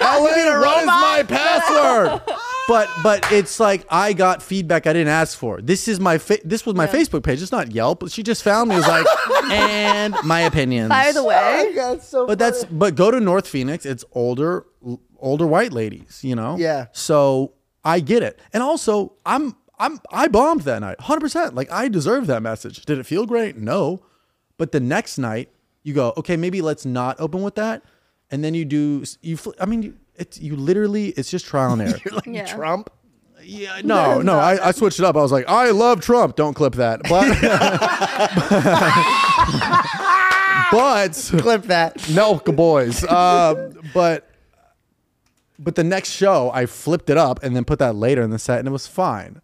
a what is robot? my password? But but it's like I got feedback I didn't ask for. This is my fa- this was my Facebook page. It's not Yelp. But she just found me. Was like, and my opinions. By the Oh way, my God, so But that's but go to North Phoenix. It's older older white ladies, you know. Yeah. So I get it, and also I'm I'm I bombed that night, hundred percent. Like I deserve that message. Did it feel great? No, but the next night you go, okay, maybe let's not open with that, and then you do you. fl- I mean, you, it's you literally it's just trial and error. You're like Yeah. Trump. yeah, no, no. I, I switched it up. I was like, I love Trump. Don't clip that, but but. Clip that. No, good boys. Uh, but but the next show, I flipped it up and then put that later in the set, and it was fine.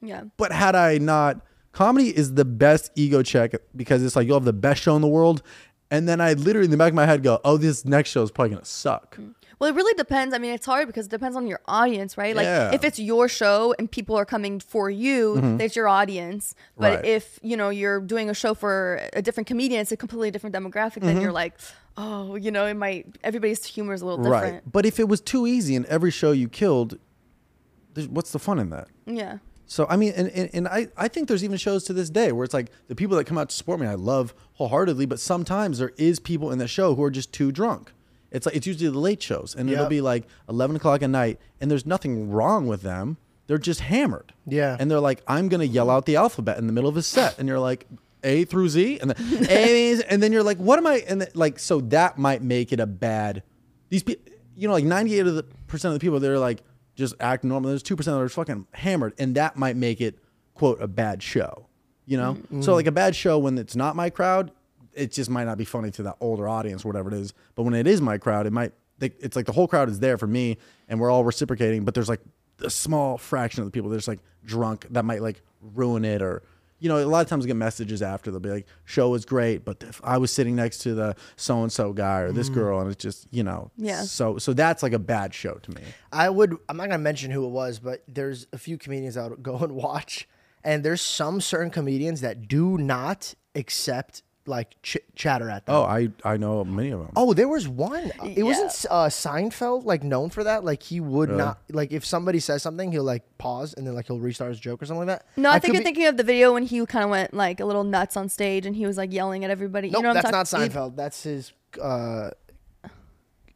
yeah. But had I not, comedy is the best ego check because it's like you'll have the best show in the world, and then I literally in the back of my head go, "Oh, this next show is probably gonna suck." Well, it really depends. I mean, it's hard because it depends on your audience, right? Like, Yeah. if it's your show and people are coming for you, mm-hmm. that's your audience. But Right. if you know you're doing a show for a different comedian, it's a completely different demographic. Then mm-hmm. you're like, oh, you know, it might everybody's humor is a little different. Right. But if it was too easy and every show you killed, what's the fun in that? Yeah. So I mean, and, and, and I, I think there's even shows to this day where it's like the people that come out to support me, I love wholeheartedly, but sometimes there is people in the show who are just too drunk. It's like it's usually the late shows, and it'll be like eleven o'clock at night, and there's nothing wrong with them. They're just hammered. Yeah. And they're like, I'm gonna yell out the alphabet in the middle of a set, and you're like, A through Z, and then A, and then you're like, what am I? And then, like, so that might make it a bad. These people, you know, like 98 of the percent of the people, they're like just act normal. There's two percent that are fucking hammered, and that might make it quote a bad show. You know, mm-hmm. so like a bad show when it's not my crowd, it just might not be funny to that older audience, whatever it is. But when it is my crowd, it might. they- It's like the whole crowd is there for me, and we're all reciprocating. But there's like a small fraction of the people that's like drunk that might like ruin it, or you know, a lot of times I get messages after they'll be like, "Show was great, but if I was sitting next to the so and so guy or this mm. girl, and it's just you know, Yeah. So so that's like a bad show to me. I would. I'm not gonna mention who it was, but there's a few comedians I would go and watch, and there's some certain comedians that do not accept like ch- chatter at them. Oh, I I know many of them. Oh, there was one. It Yeah. wasn't uh, Seinfeld like known for that. Like he would not like if somebody says something, he'll like pause and then like he'll restart his joke or something like that. No, I, think you're be- thinking of the video when he kind of went like a little nuts on stage and he was like yelling at everybody. Nope, you know I'm that's not talking- Seinfeld. That's his. Uh,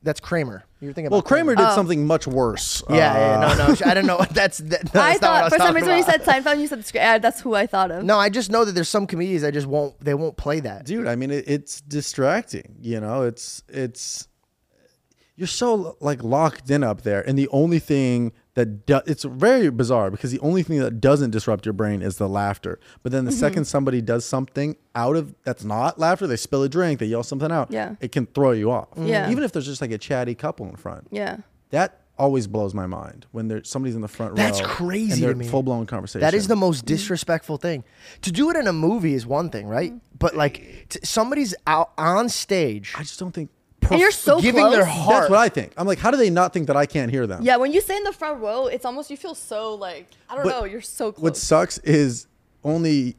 that's Kramer. You're thinking well, about Kramer Oh. did something much worse. Yeah, yeah, Uh, no, no. I don't know. That's that, that's I not what thought was for some talking reason when you about. said Seinfeld, you said Scra- uh, that's who I thought of. No, I just know that there's some comedians that just won't. They won't play that. dude i mean it, it's distracting you know it's it's you're so like locked in up there and the only thing that do, it's very bizarre because the only thing that doesn't disrupt your brain is the laughter but then the Mm-hmm. second somebody does something out of that's not laughter they spill a drink they yell something out Yeah. it can throw you off mm-hmm. Yeah. even if there's just like a chatty couple in front Yeah. that always blows my mind when there's somebody's in the front That's row That's crazy and to they're me. full-blown conversation That is the most mm-hmm. disrespectful thing. To do it in a movie is one thing, right? Mm-hmm. But like t- somebody's out on stage, i just don't think And you're so giving close. their heart. that's what i think i'm like how do they not think that i can't hear them Yeah, when you say in the front row, it's almost you feel so like I don't But know, you're so close. What sucks is only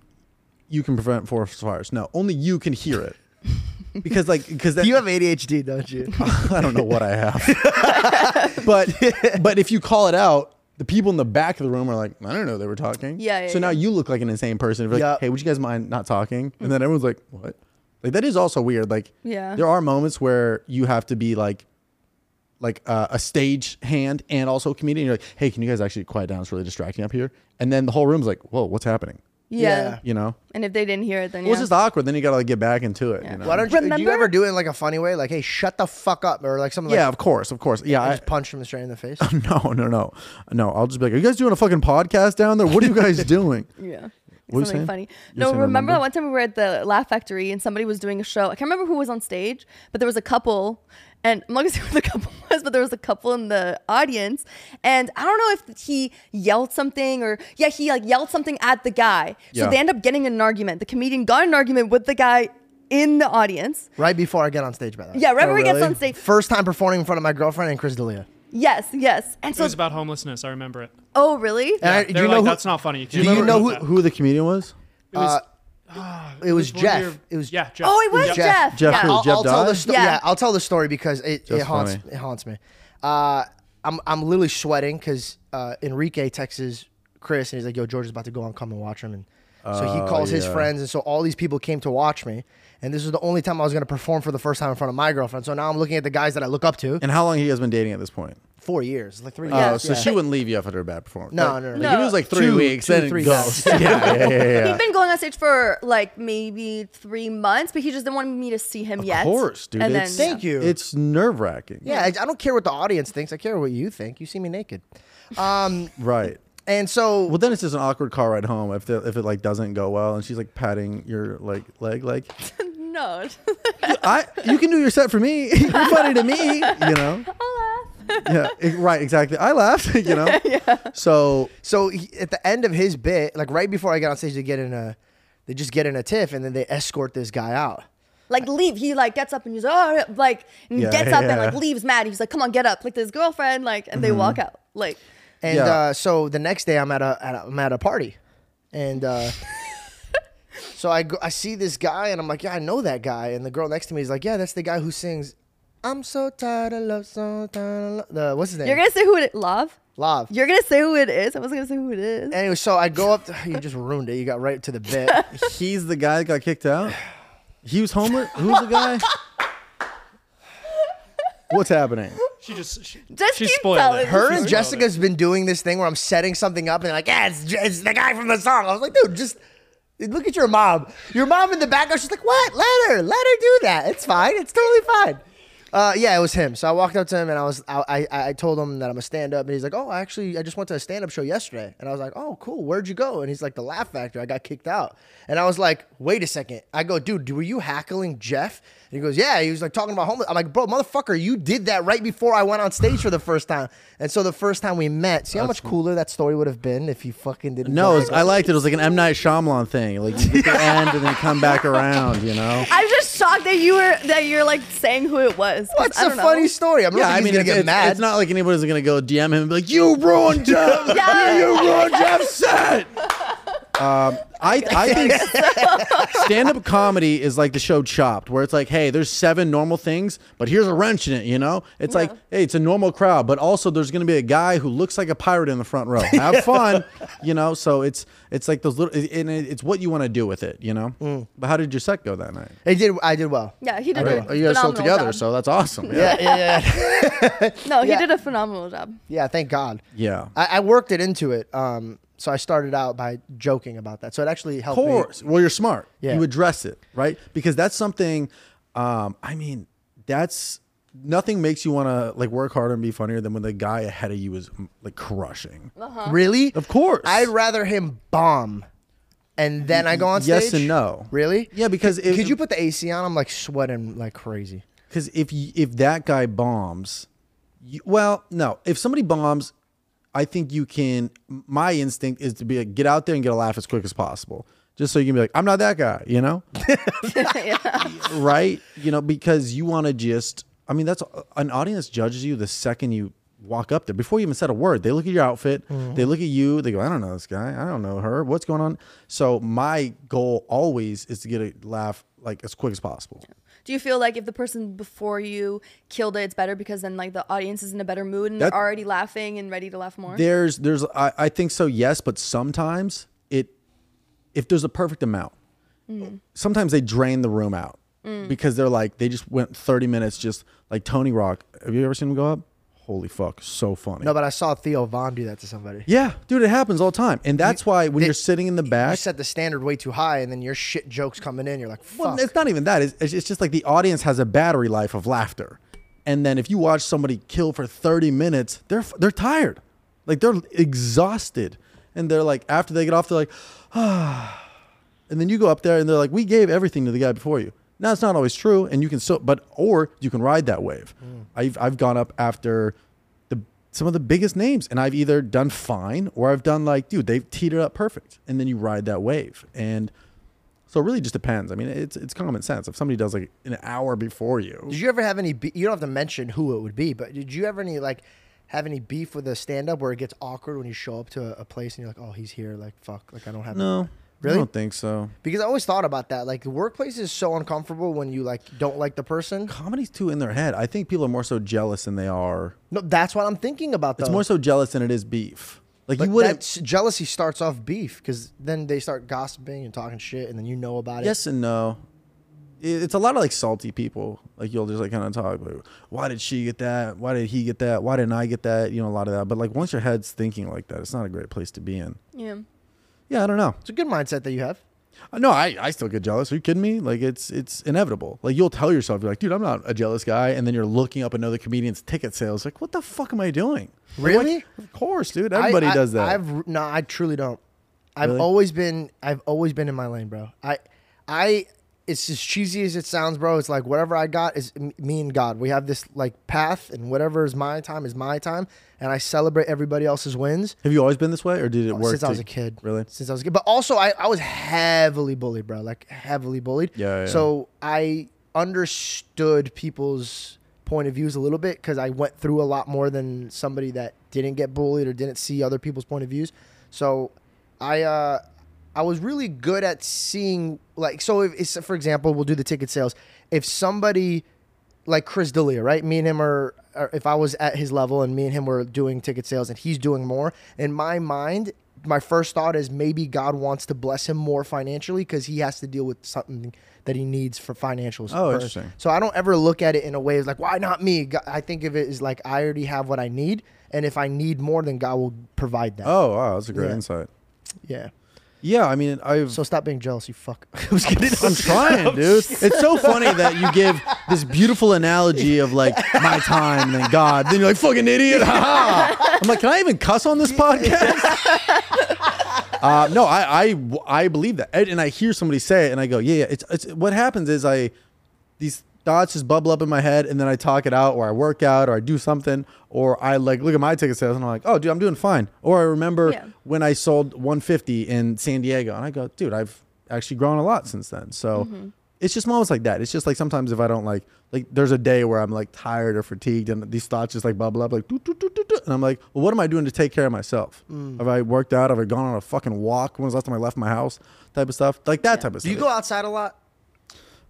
you can prevent forest fires. No, only you can hear it. Because like because that you have ADHD, don't you? I don't know what I have. but but if you call it out, the people in the back of the room are like, I don't know they were talking. Yeah, yeah, So now you look like an insane person. You're like, Yeah. hey, would you guys mind not talking? And mm. then everyone's like, what? Like that is also weird. Like Yeah. there are moments where you have to be like like uh, a stage hand and also a comedian. You're like, hey, can you guys actually quiet down? It's really distracting up here. And then the whole room's like, whoa, what's happening? yeah. Yeah. You know? And if they didn't hear it, then Well, yeah. it's just awkward. Then you gotta like get back into it. Yeah. You know? Why don't you? Do you ever do it in like a funny way? Like, hey, shut the fuck up, or like something. yeah, like, of course, of course. Yeah, I, just punch him straight in the face. no, no, no, no. I'll just be like, are you guys doing a fucking podcast down there? What are you guys doing? Yeah. What Something funny. You No, remember remember? that one time we were at the Laugh Factory and somebody was doing a show. I can't remember who was on stage, but there was a couple, and I'm not gonna say who the couple was, but there was a couple in the audience, and I don't know if he yelled something or yeah, he like yelled something at the guy. So Yeah. they end up getting in an argument. The comedian got an argument with the guy in the audience. right before I get on stage, by the way. Yeah, right Oh, when he gets oh, on stage. First time performing in front of my girlfriend and Chris D'Elia. Yes, yes. And so It was about homelessness. I remember it. oh really? And I- They do you know like, who? that's not funny. Do you you know who, who- who the comedian was? It was, Uh, it was Jeff. your- It was yeah, Jeff. Oh, it was Jeff. Jeff. Jeff yeah. who? I'll, Jeff I'll tell the died? sto- Yeah. yeah. I'll tell the story because it, it haunts funny. it haunts me. Uh, I'm I'm literally sweating because uh, Enrique texts Chris and he's like, "Yo, George is about to go on. Come and watch him." And so he Oh, calls his yeah. friends, and so all these people came to watch me. And this was the only time I was going to perform for the first time in front of my girlfriend. So now I'm looking at the guys that I look up to. And how long he has been dating at this point? Four years, like three Oh, years. so Yeah. she wouldn't leave you after a bad performance. No, Like- no, no. like, If it was like three Two- weeks, two, then it three goes. yeah, yeah, yeah, yeah. He'd been going on stage for like maybe three months, but he just didn't want me to see him yet. Of course, dude. And then, Thank you. It's nerve wracking. yeah, I, I don't care what the audience thinks. I care what you think. You see me naked. Um, Right. and so Well, then it's just an awkward car ride home if the, if it like doesn't go well, and she's like patting your like leg, like No, I you can do your set for me. You're funny to me, you know. I'll laugh. Yeah, right, exactly. I laughed, you know. yeah. So So he, at the end of his bit, like right before I got on stage, they get in a, they just get in a tiff, and then they escort this guy out. Like leave. He like gets up and he's oh like and Yeah, gets up and yeah. like leaves mad. He's like, come on, get up. Like this girlfriend. Like and they Mm-hmm. walk out. Like And Yeah. uh, so the next day, I'm at a, at a I'm at a party, and uh, so I go, I see this guy, and I'm like, yeah, I know that guy. And the girl next to me is like, yeah, that's the guy who sings. I'm so tired of love, so tired of love. The, what's his name? you're gonna say who it is. Love. Love. You're gonna say who it is. I wasn't gonna say who it is. Anyway, so I go up. To, you just ruined it. You got right to the bit. he's the guy that got kicked out. He was homeless. Who's the guy? What's happening? She just she, Just she keep spoiled telling it. Her She and spoiled Jessica's been doing this thing where I'm setting something up and they're like, yeah, it's, it's the guy from the song. I was like, dude, just look at your mom. Your mom in the background, she's like, what? Let her, let her do that. It's fine. It's totally fine. Uh, yeah, it was him. So I walked up to him and I was, I, I, I told him that I'm a stand up, and he's like, oh, actually, I just went to a stand up show yesterday, and I was like, oh, cool. Where'd you go? And he's like, the Laugh Factory. I got kicked out, and I was like, wait a second. I go, dude, were you hackling Jeff? And he goes, yeah. He was like talking about homeless. I'm like, bro, motherfucker, you did that right before I went on stage for the first time. And so the first time we met, see how much cooler that story would have been if you fucking didn't. No, know? was, I liked it. It was like an M Night Shyamalan thing. Like you the end and then come back around. You know. I'm just shocked that you were that you're like saying who it was. 'Cause What's I a don't know. funny story? I'm Yeah, not I mean, gonna it's, get it's- mad. it's not like anybody's gonna go DM him and be like, "You ruined Jeff. Yeah. you ruined Jeff's set." Um, I I think stand-up comedy is like the show Chopped, where it's like, hey, there's seven normal things, but here's a wrench in it. You know, it's like, hey, it's a normal crowd, but also there's gonna be a guy who looks like a pirate in the front row. Have fun, you know. So it's it's like those little, and it's what you want to do with it, you know. Mm. But how did your set go that night? I did. I did well. Yeah, he did Oh, a you guys still together, job. so that's awesome. Yeah, yeah, yeah. no, he Yeah. did a phenomenal job. yeah thank God. Yeah. I, I worked it into it. Um, so I started out by joking about that. So it actually helped Of course. Well, you're smart. Yeah. You address it, right? Because that's something. Um, I mean, that's nothing makes you want to like work harder and be funnier than when the guy ahead of you is mm, like crushing. me. Really? Of course. I'd rather him bomb, and then I go on stage. Yes and no. Really? Yeah, because if, Could you put the AC on? I'm like sweating like crazy. Because if y- if that guy bombs, you, well, no. If somebody bombs, I think you can. My instinct is to be like, get out there and get a laugh as quick as possible, just so you can be like, I'm not that guy, you know, right? You know, because you want to just. I mean, that's an audience judges you the second you walk up there before you even said a word. They look at your outfit, mm-hmm. they look at you, they go, I don't know this guy, I don't know her, what's going on? So my goal always is to get a laugh like as quick as possible. Do you feel like if the person before you killed it, it's better because then like the audience is in a better mood and That- they're already laughing and ready to laugh more? There's there's I, I think so yes, but sometimes it if there's a perfect amount, mm. sometimes they drain the room out mm. because they're like they just went 30 minutes just like Tony Rock. Have you ever seen him go up? Holy fuck, so funny. No, but I saw Theo Von do that to somebody. yeah, dude, it happens all the time, and that's why when they- you're sitting in the back, You set the standard way too high, and then your shit jokes coming in. You're like, fuck. Well, it's not even that. It's, it's it's just like the audience has a battery life of laughter, and then if you watch somebody kill for thirty minutes, they're they're tired, like they're exhausted, and they're like after they get off, they're like, ah, and then you go up there and they're like, we gave everything to the guy before you. Now it's not always true, and you can still, but or you can ride that wave. Hmm. I've I've gone up after the some of the biggest names, and I've either done fine or I've done like, dude, they've teed it up perfect, and then you ride that wave, and so it really just depends. I mean, it's it's common sense. If somebody does like an hour before you, Did you ever have any? Be- you don't have to mention who it would be, but did you ever any like have any beef with a stand up where it gets awkward when you show up to a, a place and you're like, oh, he's here. Like, fuck. Like, I don't have. No, Really? I don't think so. Because I always thought about that. Like, the workplace is so uncomfortable when you like don't like the person. Comedy's too in their head. I think people are more so jealous than they are. No, that's what I'm thinking about. Though. It's more so jealous than it is beef. Like But you wouldn't. that's- jealousy starts off beef because then they start gossiping and talking shit, and then you know about it. Yes and no. It's a lot of like salty people. Like you'll just like kind of talk like, why did she get that? Why did he get that? Why didn't I get that? You know, a lot of that. But like once your head's thinking like that, it's not a great place to be in. Yeah. Yeah, I don't know. It's a good mindset that you have. Uh, No, I, I still get jealous. Are you kidding me? Like it's it's inevitable. Like you'll tell yourself, you're like, dude, I'm not a jealous guy, and then you're looking up another comedian's ticket sales. Like, what the fuck am I doing? Really? like, of course, dude. Everybody I- I- does that. I've no, I truly don't. I've Really? always been I've always been in my lane, bro. I I it's as cheesy as it sounds, bro. It's like whatever I got is me and God. We have this like path, and whatever is my time is my time, and I celebrate everybody else's wins. Have you always been this way, or did it work since I was a kid. Really? Since I was a kid. But also I, I was heavily bullied, bro. Like heavily bullied. Yeah, yeah. So I understood people's point of views a little bit because I went through a lot more than somebody that didn't get bullied or didn't see other people's point of views. So I uh I was really good at seeing like so if it's for example, we'll do the ticket sales. If somebody like Chris D'Elia, right? Me and him are, are, if I was at his level and me and him were doing ticket sales and he's doing more, in my mind, my first thought is maybe God wants to bless him more financially because he has to deal with something that he needs for financials. Oh, first. interesting. So I don't ever look at it in a way as like, why not me? I think of it as like I already have what I need, and if I need more, then God will provide that. Oh wow, that's a great Yeah. insight. Yeah. Yeah, I mean, I've So stop being jealous, you fuck. I was kidding. I'm trying, dude. It's so funny that you give this beautiful analogy of like my time and God. Then you're like fucking idiot. Ha ha. I'm like, can I even cuss on this podcast? uh, no, I, I I believe that, and and I hear somebody say it, and I go, yeah, yeah. It's it's what happens is I these thoughts just bubble up in my head, and then I talk it out, or I work out, or I do something, or I like look at my ticket sales, and I'm like, oh, dude, I'm doing fine. Or I remember Yeah. when I sold 150 in San Diego, and I go, dude, I've actually grown a lot since then. So Mm-hmm. it's just moments like that. It's just like sometimes if I don't like, like there's a day where I'm like tired or fatigued, and these thoughts just like bubble up, like, doo, doo, doo, doo, doo. and I'm like, well, what am I doing to take care of myself? Mm. Have I worked out? Have I gone on a fucking walk? When was the last time I left my house? Type of stuff, like that type of stuff. Do stuff. you go outside a lot?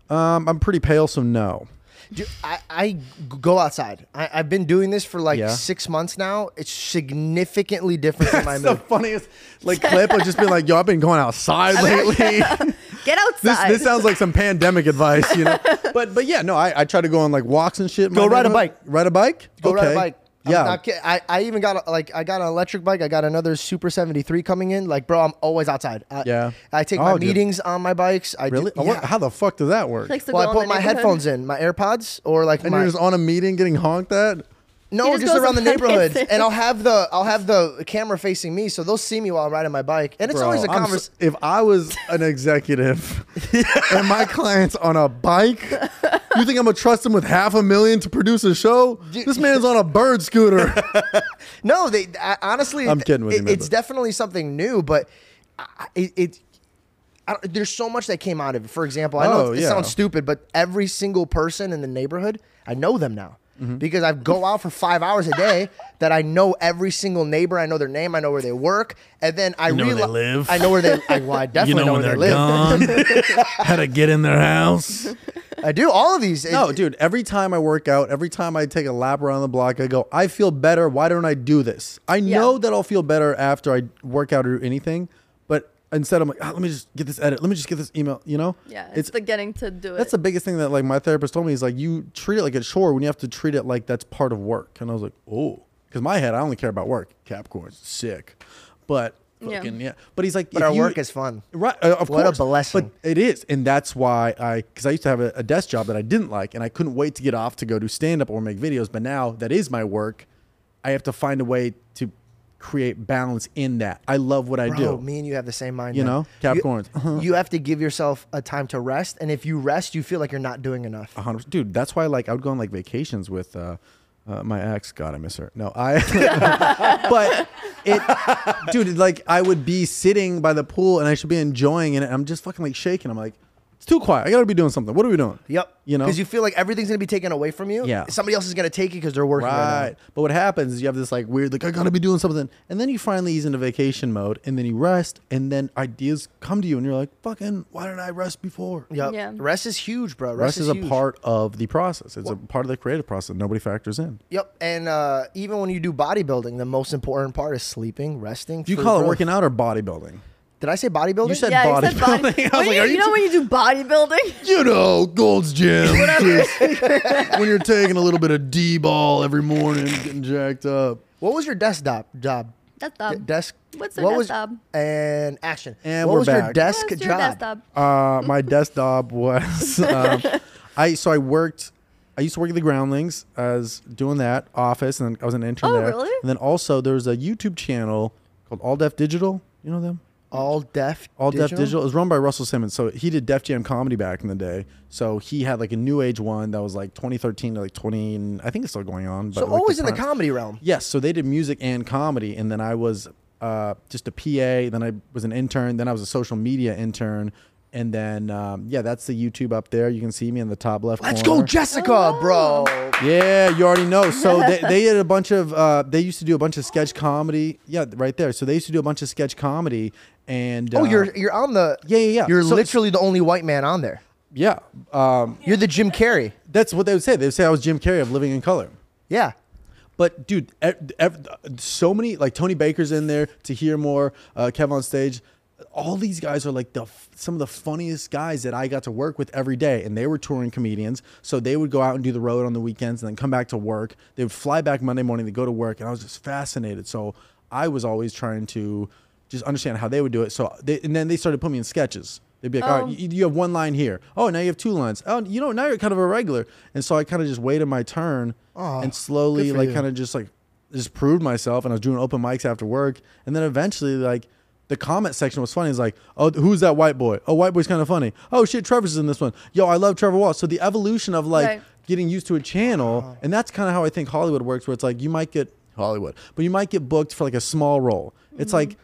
Um, I'm pretty pale, so no. Do, I, I go outside. I, I've been doing this for like Yeah. six months now. It's significantly different than my That's the mood. funniest like clip of just being like, yo, I've been going outside lately. Get this outside. this sounds like some pandemic advice, you know. But but yeah, no, I, I try to go on like walks and shit. in Go ride a neighborhood. bike. Ride a bike. Go ride a Okay. Bike. I'm Yeah. not kidding. I, I even got a, like I got an electric bike. I got another Super 73 coming in. Like, bro, I'm always outside. I, Yeah. I take Oh, my dude. meetings on my bikes. I Really? Do, Oh, what- yeah. how the fuck does that work? Likes to well, go I in put the my neighborhood. headphones in, my AirPods, or like and my you're just on a meeting getting honked at. No, He just just around the on neighborhood, and I'll have the I'll have the camera facing me, so they'll see me while I'm riding my bike, and it's Bro, always a I'm conversation. so- if I was an executive and my client's on a bike, you think I'm gonna trust him with half a million to produce a show? This man's on a bird scooter. No, they I, honestly. I'm kidding with it- you, man, It's but- definitely something new, but I- it. it I don't, there's so much that came out of it. For example, I know Oh, it yeah. sounds stupid, but every single person in the neighborhood, I know them now Mm-hmm. because I go out for five hours a day. That I know every single neighbor. I know their name. I know where they work, and then I know where they live. I know where they. I, well, I You definitely know, know, when where they're live. gone, how to get in their house. I do all of these. No, It- dude, every time I work out, every time I take a lap around the block, I go, I feel better. Why don't I do this? I know that I'll feel better after I work out or do anything, but instead I'm like, "Ah, let me just get this edit. Let me just get this email, you know? Yeah, it's, the getting to do it. That's the biggest thing that like my therapist told me is like you treat it like a chore when you have to treat it like that's part of work. And I was like, oh, because my head I only care about work. Capricorn's sick, but Yeah. fucking yeah. But he's like, but if our you- work is fun. Right, uh, of What a course. blessing. But it is, and that's why I, because I used to have a, a desk job that I didn't like, and I couldn't wait to get off to go do stand up or make videos. But now that is my work, I have to find a way to create balance in that. I love what I Bro, do. me and you have the same mind. You man. know? Capricorns. You, you have to give yourself a time to rest, and if you rest, you feel like you're not doing enough. A hundred- dude. That's why like I would go on like vacations with uh, uh, my ex. God, I miss her. No, I. but it, dude, like I would be sitting by the pool and I should be enjoying it. And I'm just fucking like shaking. I'm like, It's too quiet. I gotta be doing something. What are we doing? Yep. You know? because you feel like everything's gonna be taken away from you. Yeah. somebody else is gonna take it because they're working right, Right. But what happens is you have this like weird, like, I gotta be doing something. And then you finally ease into vacation mode and then you rest and then ideas come to you and you're like, fucking, why didn't I rest before? Yep. Yeah. Rest is huge, bro. Rest, Rest, is, a huge. part of the process. It's a part of the creative process nobody factors in. Yep. And uh, even when you do bodybuilding, the most important part is sleeping, resting. Do you for call it growth. working out or bodybuilding? Did I say bodybuilding? You said yeah, you said body. bodybuilding. I was When like, you, are you you know when you do bodybuilding? you know, Gold's Gym. When you're taking a little bit of D ball every morning, getting jacked up. What was your desk job? Job. That's D- desk. what's your what desk was, job? And action. And what we're was your desk What's your job? desk job? Uh, my desktop was um, I so I worked. I used to work at the Groundlings as doing that office, and I was an intern Oh, there. really? And then also there was a YouTube channel called All Def Digital. You know them? All Def. All Def, Digital. It was run by Russell Simmons. So he did Def Jam comedy back in the day. So he had like a new age one that was like 2013 to like 20. I think it's still going on. But So like always in the comedy realm. Yes, so they did music and comedy, and then I was uh, just a PA. Then I was an intern. Then I was a social media intern, and then um, yeah, that's the YouTube up there. You can see me in the top left. Let's corner. go, Jessica, bro. Yeah, you already know. So they, they did a bunch of. Uh, they used to do a bunch of sketch comedy. Yeah, right there. So they used to do a bunch of sketch comedy, and Oh, uh, you're you're on the. Yeah, yeah, yeah. You're So- literally the only white man on there. yeah. Um, You're the Jim Carrey. that's what they would say. They would say I was Jim Carrey of Living in Color. Yeah. But dude, ev- ev- so many like Tony Baker's in there to hear more. Uh, Kev on stage. All these guys are like the some of the funniest guys that I got to work with every day, and they were touring comedians. So they would go out and do the road on the weekends, and then come back to work. They would fly back Monday morning. They go to work, and I was just fascinated. So I was always trying to just understand how they would do it. So they, and then they started putting me in sketches. They'd be like, all Oh. right, you, you have one line here. Oh, now you have two lines. Oh, you know, now you're kind of a regular. And so I kind of just waited my turn Oh, and slowly, like, kind of just like, just proved myself. And I was doing open mics after work. And then eventually, like, the comment section was funny. It's like, oh, who's that white boy? Oh, white boy's kind of funny. Oh, shit, Trevor's in this one. Yo, I love Trevor Wallace. So the evolution of like Right. getting used to a channel, and that's kind of how I think Hollywood works, where it's like you might get Hollywood, but you might get booked for like a small role. It's like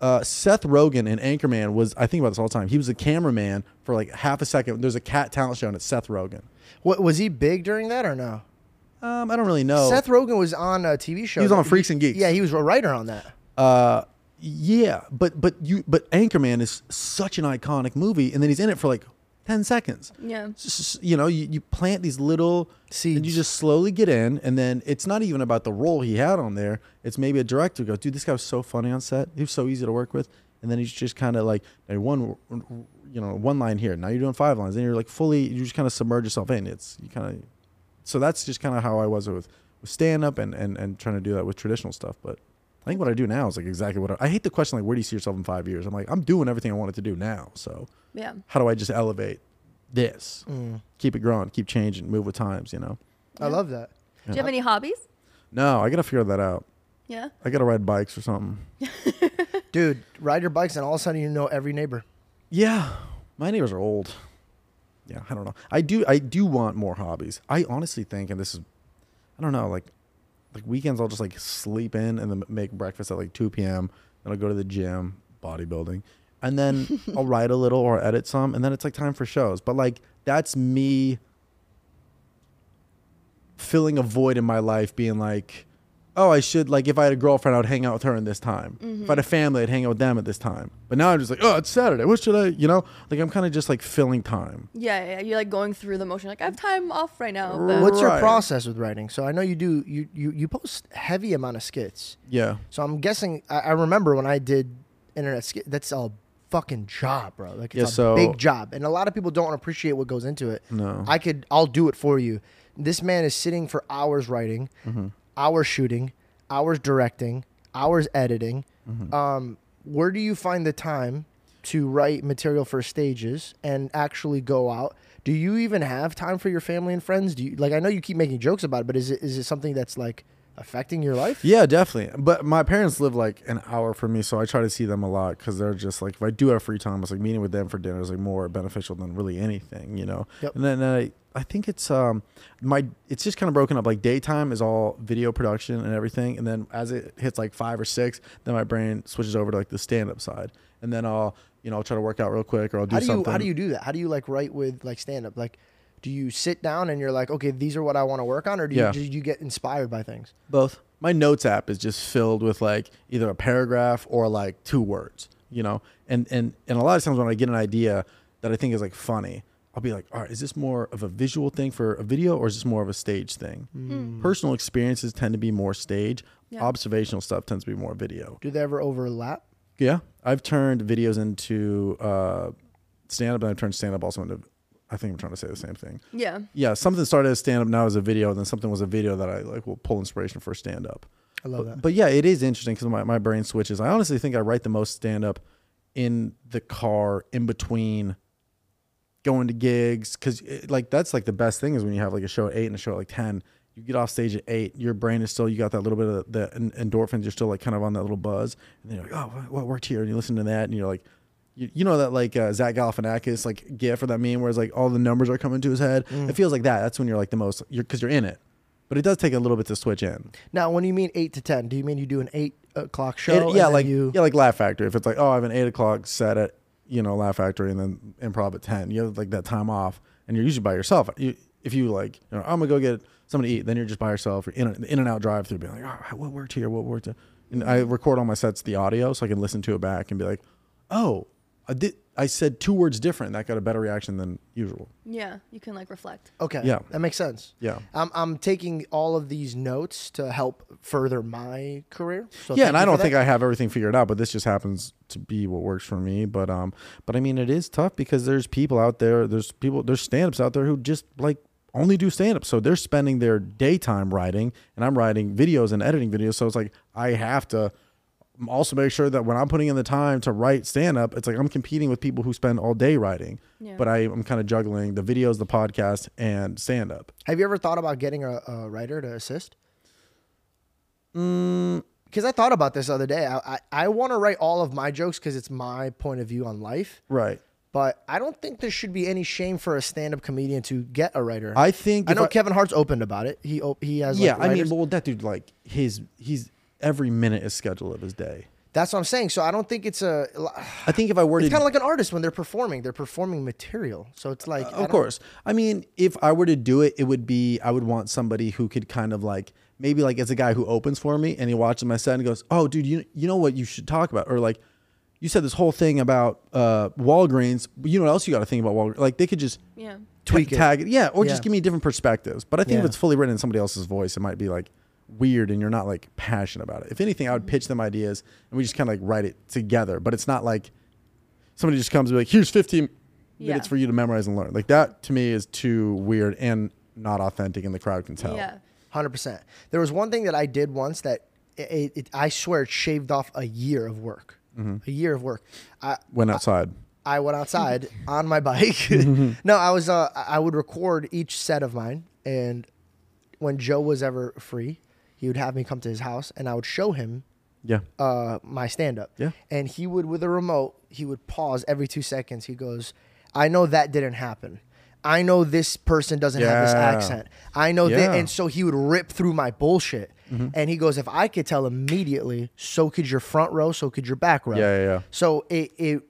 uh, Seth Rogen in Anchorman was. I think about this all the time. He was a cameraman for like half a second. There's a cat talent show, and it's Seth Rogen. What was he big during that or no? Um, I don't really know. Seth Rogen was on a TV show. He was on that- Freaks and Geeks. Yeah, he was a writer on that. Uh, yeah, but but you but Anchorman is such an iconic movie, and then he's in it for like ten seconds. Yeah. S- s- you know, you, you plant these little seeds, and you just slowly get in, and then it's not even about the role he had on there. It's maybe a director goes, dude, this guy was so funny on set. He was so easy to work with, and then he's just kind of like, hey, one, you know, one line here. Now you're doing five lines, and you're like fully, you just kind of submerge yourself in. It's you kind of, so that's just kind of how I was with with stand up and and and trying to do that with traditional stuff, but. I think what I do now is like exactly what I, I hate the question like where do you see yourself in five years? I'm like I'm doing everything I wanted to do now. So Yeah. how do I just elevate this, Mm. keep it growing, keep changing, move with times? You know. I love that. Do you have any hobbies? No, I gotta figure that out. Yeah. I gotta ride bikes or something. Dude, ride your bikes and all of a sudden you know every neighbor. Yeah, my neighbors are old. Yeah, I don't know. I do. I do want more hobbies. I honestly think, and this is, I don't know, like, like weekends I'll just like sleep in and then make breakfast at like two p.m. Then I'll go to the gym, bodybuilding, and then I'll write a little or edit some, and then it's like time for shows. But like that's me filling a void in my life, being like, oh, I should like if I had a girlfriend, I would hang out with her in this time. If I had a family, I'd hang out with them at this time. But now I'm just like, oh, it's Saturday. What should I? You know, like I'm kind of just like filling time. Yeah, yeah. You're like going through the motion. Like I have time off right now. But What's your Right. process with writing? So I know you do you you, you post heavy amount of skits. Yeah. So I'm guessing I, I remember when I did internet skit that's a fucking job, bro. Like it's Yeah, a so- big job. And a lot of people don't appreciate what goes into it. No. I could I'll do it for you. This man is sitting for hours writing, Mm-hmm. Hours shooting, hours directing, hours editing. Mm-hmm. Um, where do you find the time to write material for stages and actually go out? Do you even have time for your family and friends? Do you like I know you keep making jokes about it, but is it is it something that's like affecting your life? Yeah, definitely. But my parents live like an hour from me, so I try to see them a lot because they're just like if I do have free time, it's like meeting with them for dinner is like more beneficial than really anything, you know. Yep. And then I I think it's um my it's just kind of broken up. Like daytime is all video production and everything, and then as it hits like five or six, then my brain switches over to like the stand up side, and then I'll you know I'll try to work out real quick or I'll do How do you something. how do you do that? How do you like write with like stand up? Like, do you sit down and you're like, okay, these are what I want to work on, or do you Yeah. do you get inspired by things? Both. My notes app is just filled with like either a paragraph or like two words, you know. And and and a lot of times when I get an idea that I think is like funny, I'll be like, all right, is this more of a visual thing for a video or is this more of a stage thing? Personal experiences tend to be more stage. Yeah. Observational stuff tends to be more video. Do they ever overlap? Yeah, I've turned videos into uh, stand up, and I've turned stand up also into. I think I'm trying to say the same thing. Yeah. Yeah, something started as stand up, now as a video, and then something was a video that I like will pull inspiration for stand up. I love But, that. but yeah, it is interesting because my, my brain switches. I honestly think I write the most stand up in the car in between going to gigs because like that's like the best thing is when you have like a show at eight and a show at like 10 you get off stage at eight your brain is still you got that little bit of the en- endorphins you're still like kind of on that little buzz and then you're like oh what, what worked here and you listen to that and you're like you, you know that like uh, Zach Galifianakis like gif or that meme where it's like all the numbers are coming to his head Mm. it feels like that that's when you're like the most you're because you're in it but it does take a little bit to switch in Now, when you mean eight to ten, do you mean you do an eight o'clock show? It- yeah, like you. yeah, like Laugh Factory. If it's like, oh, I have an eight o'clock set at you know Laugh Factory, and then improv at ten, you have like that time off, and you're usually by yourself. You, if you like, you know, I'm gonna go get something to eat, then you're just by yourself. You're in an in and out drive through, being like, oh, what worked here? What worked? here?" And I record all my sets, the audio, so I can listen to it back and be like, oh, I did. I said two words different. That got a better reaction than usual. Yeah. You can like reflect. Okay. Yeah. That makes sense. Yeah. I'm I'm taking all of these notes to help further my career. So yeah, and I don't think I have everything figured out, but this just happens to be what works for me. But um, but I mean, it is tough because there's people out there, there's people, there's stand-ups out there who just like only do stand-up, so they're spending their daytime writing, and I'm writing videos and editing videos. So it's like I have to also make sure that when I'm putting in the time to write stand-up, it's like I'm competing with people who spend all day writing. Yeah. But I, I'm kind of juggling the videos, the podcast, and stand-up. Have you ever thought about getting a, a writer to assist? Mm, Because I thought about this the other day. I I, I want to write all of my jokes because it's my point of view on life. right. But I don't think there should be any shame for a stand-up comedian to get a writer. I think I if know Kevin Hart's opened about it. He he has like, yeah, I mean, writers. well, that dude, like his, he's every minute is scheduled of his day. that's what I'm saying. So I don't think it's a. I think if I were It's to, kind of like an artist when they're performing. They're performing material. So it's like I of don't- course, I mean, if I were to do it, it would be I would want somebody who could kind of like maybe like it's a guy who opens for me and he watches my set and goes, "Oh, dude, you you know what you should talk about?" Or like, you said this whole thing about uh, Walgreens. But you know what else you got to think about Walgreens? Like they could just Yeah. Tweak ta- it. tag it, yeah, or Yeah. just give me different perspectives. But I think if it's fully written in somebody else's voice, it might be like weird and you're not like passionate about it. If anything, I would mm-hmm. pitch them ideas and we just kind of like write it together. But it's not like somebody just comes and be like, "Here's 15 Yeah. minutes for you to memorize and learn." Like that to me is too weird and not authentic, and the crowd can tell. Yeah. Hundred percent. There was one thing that I did once that it, it, it- I swear it shaved off a year of work. Mm-hmm. A year of work. I Went outside. I went outside on my bike. Mm-hmm. no, I was uh, I would record each set of mine, and when Jo was ever free, he would have me come to his house, and I would show him Yeah. uh, my stand up. Yeah. And he would, with a remote, he would pause every two seconds. He goes, I know that didn't happen. I know this person doesn't have this Yeah. accent. I know that. And so he would rip through my bullshit. Mm-hmm. And he goes, if I could tell immediately, so could your front row, so could your back row. Yeah, yeah, yeah. So it, it,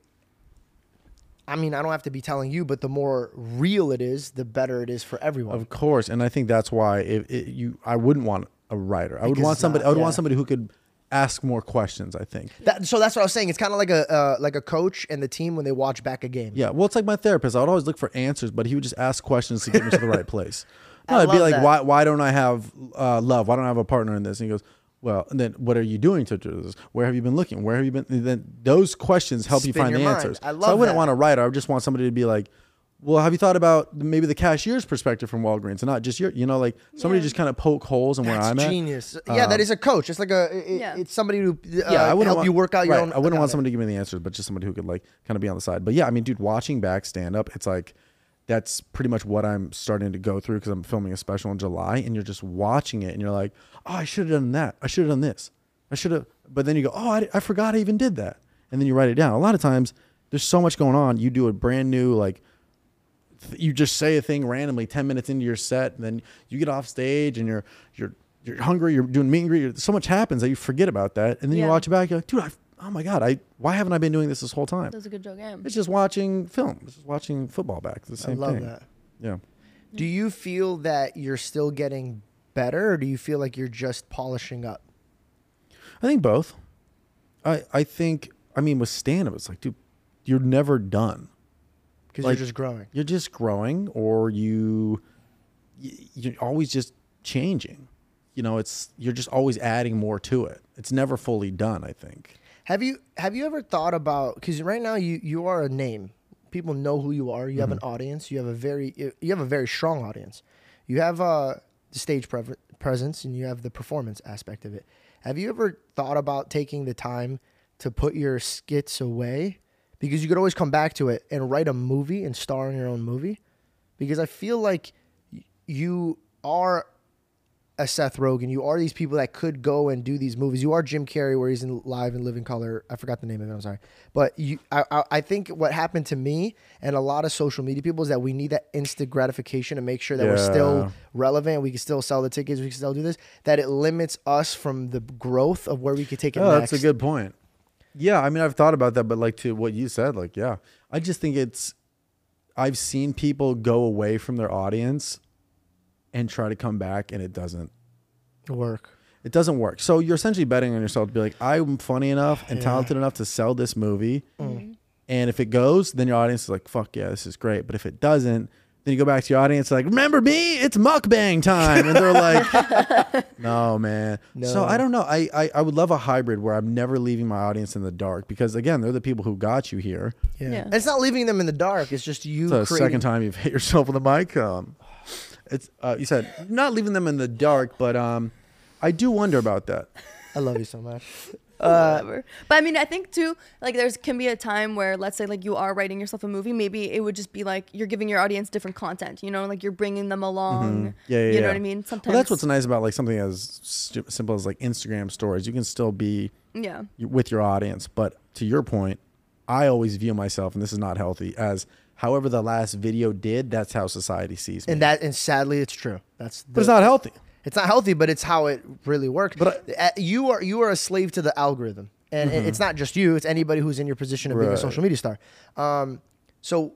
I mean, I don't have to be telling you, but the more real it is, the better it is for everyone. Of course, and I think that's why if it, you, I wouldn't want a writer. I would want somebody. not- I would yeah. want somebody who could ask more questions. I think. That, so that's what I was saying. It's kind of like a uh, like a coach and the team when they watch back a game. Yeah, well, it's like my therapist. I would always look for answers, but he would just ask questions to get me to the right place. I No, it'd be like, that. why, why don't I have uh, love? Why don't I have a partner in this? And he goes, well, and then what are you doing to do this? Where have you been looking? Where have you been? And then those questions help you find the mind. answers. I love. so I wouldn't that. want a writer. I would just want somebody to be like, well, have you thought about maybe the cashier's perspective from Walgreens and not just your, you know, like somebody Yeah. just kind of poke holes in where That's I'm at. genius. yeah, that Um, is a coach. It's like a. It, Yeah. It's somebody who uh, yeah, I wouldn't help want, you work out your right, own. I wouldn't want accounting. somebody to give me the answers, but just somebody who could like kind of be on the side. But yeah, I mean, dude, watching back stand up, it's like that's pretty much what I'm starting to go through because I'm filming a special in July, and you're just watching it, and you're like, oh, I should have done that. I should have done this. I should have. But then you go, oh, I, I forgot I even did that, and then you write it down. A lot of times, there's so much going on. You do a brand new like th- you just say a thing randomly 10 minutes into your set and then you get off stage and you're you're you're hungry you're doing meet and greet so much happens that you forget about that and then you watch it back you're like dude I, oh my god i why haven't i been doing this this whole time That was a good joke. Yeah. it's just watching film it's just watching football back it's the I same love thing that. yeah Do you feel that you're still getting better, or do you feel like you're just polishing up? i think both i i think i mean with stand up it's like dude you're never done Because Like- you're just growing. you're just growing or you you're always just changing you know it's you're just always adding more to it it's never fully done i think Have you have you ever thought about because right now you you are a name. People know who you are. You have an audience. You have a very you have a very strong audience. You have uh, the stage pre- presence and you have the performance aspect of it. Have you ever thought about taking the time to put your skits away because you could always come back to it and write a movie and star in your own movie? Because I feel like you are a Seth Rogen. You are these people that could go and do these movies. You are Jim Carrey, where he's in live and living color. I forgot the name of it. I'm sorry, but you, I, I, I think what happened to me and a lot of social media people is that we need that instant gratification to make sure that we're still relevant. We can still sell the tickets. We can still do this. That it limits us from the growth of where we could take it oh next. that's a good point yeah i mean i've thought about that but like to what you said like yeah i just think it's i've seen people go away from their audience and try to come back and it doesn't work. it doesn't work. So you're essentially betting on yourself to be like, I'm funny enough and Yeah. talented enough to sell this movie. Mm-hmm. And if it goes, then your audience is like, fuck yeah, this is great. But if it doesn't, then you go back to your audience like, remember me? It's mukbang time. And they're like, no, man. So I don't know. I, I, I would love a hybrid where I'm never leaving my audience in the dark because, again, they're the people who got you here. Yeah. Yeah. And it's not leaving them in the dark. It's just you. It's the creating- second time you've hit yourself with a mic. Um, it's uh, you said not leaving them in the dark, but um, I do wonder about that. I love you so much. Whatever. But I mean, I think too, like there's can be a time where, let's say, like you are writing yourself a movie. Maybe it would just be like you're giving your audience different content. You know, like you're bringing them along. Mm-hmm. Yeah, yeah, You yeah. know what I mean? Sometimes. Well, that's what's nice about like something as stu- simple as like Instagram stories. You can still be Yeah. with your audience, but to your point, I always view myself, and this is not healthy, as however the last video did. That's how society sees me. And that, and sadly, it's true. That's. but it's not healthy. It's not healthy, but it's how it really works. But Uh, you are you are a slave to the algorithm, and and it's not just you; it's anybody who's in your position of being a Mm-hmm. Social media star. Um, so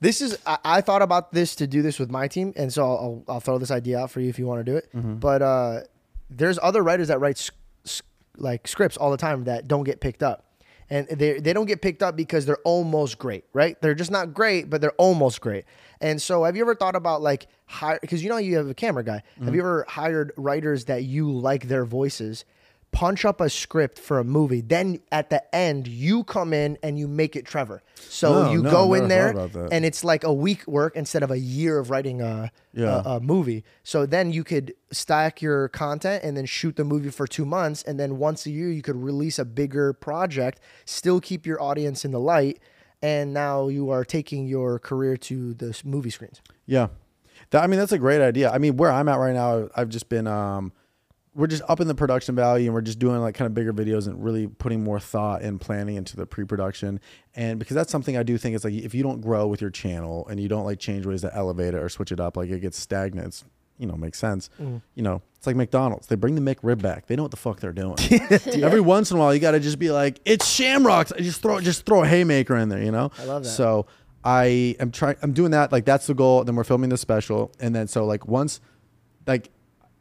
this is I, I thought about this to do this with my team, and so I'll, I'll, throw this idea out for you if you want to do it. Mm-hmm. But uh, there's other writers that write s- s- like scripts all the time that don't get picked up. And they, they don't get picked up because they're almost great, right? They're just not great, but they're almost great. And so, have you ever thought about like hire? Because you know you have a camera guy. Have mm-hmm. you ever hired writers that you like their voices? Punch up a script for a movie. Then at the end, you come in and you make it Trevor. So No, you no, go in there thought about that. and it's like a week work instead of a year of writing a, Yeah. a, a movie. So then you could stack your content and then shoot the movie for two months. And then once a year, you could release a bigger project, still keep your audience in the light. And now you are taking your career to the movie screens. Yeah. That, I mean, that's a great idea. I mean, where I'm at right now, I've just been, um, we're just up in the production value and we're just doing like kind of bigger videos and really putting more thought and planning into the pre-production. And because that's something I do think is like, if you don't grow with your channel and you don't like change ways to elevate it or switch it up, like it gets stagnant, it's, you know, makes sense. Mm. You know, it's like McDonald's. They bring the McRib back. They know what the fuck they're doing. Every once in a while, you got to just be like, it's Shamrocks. I just throw, just throw a haymaker in there, you know? I love that. So I am trying. I'm doing that. Like that's the goal. Then we're filming the special, and then so like once, like,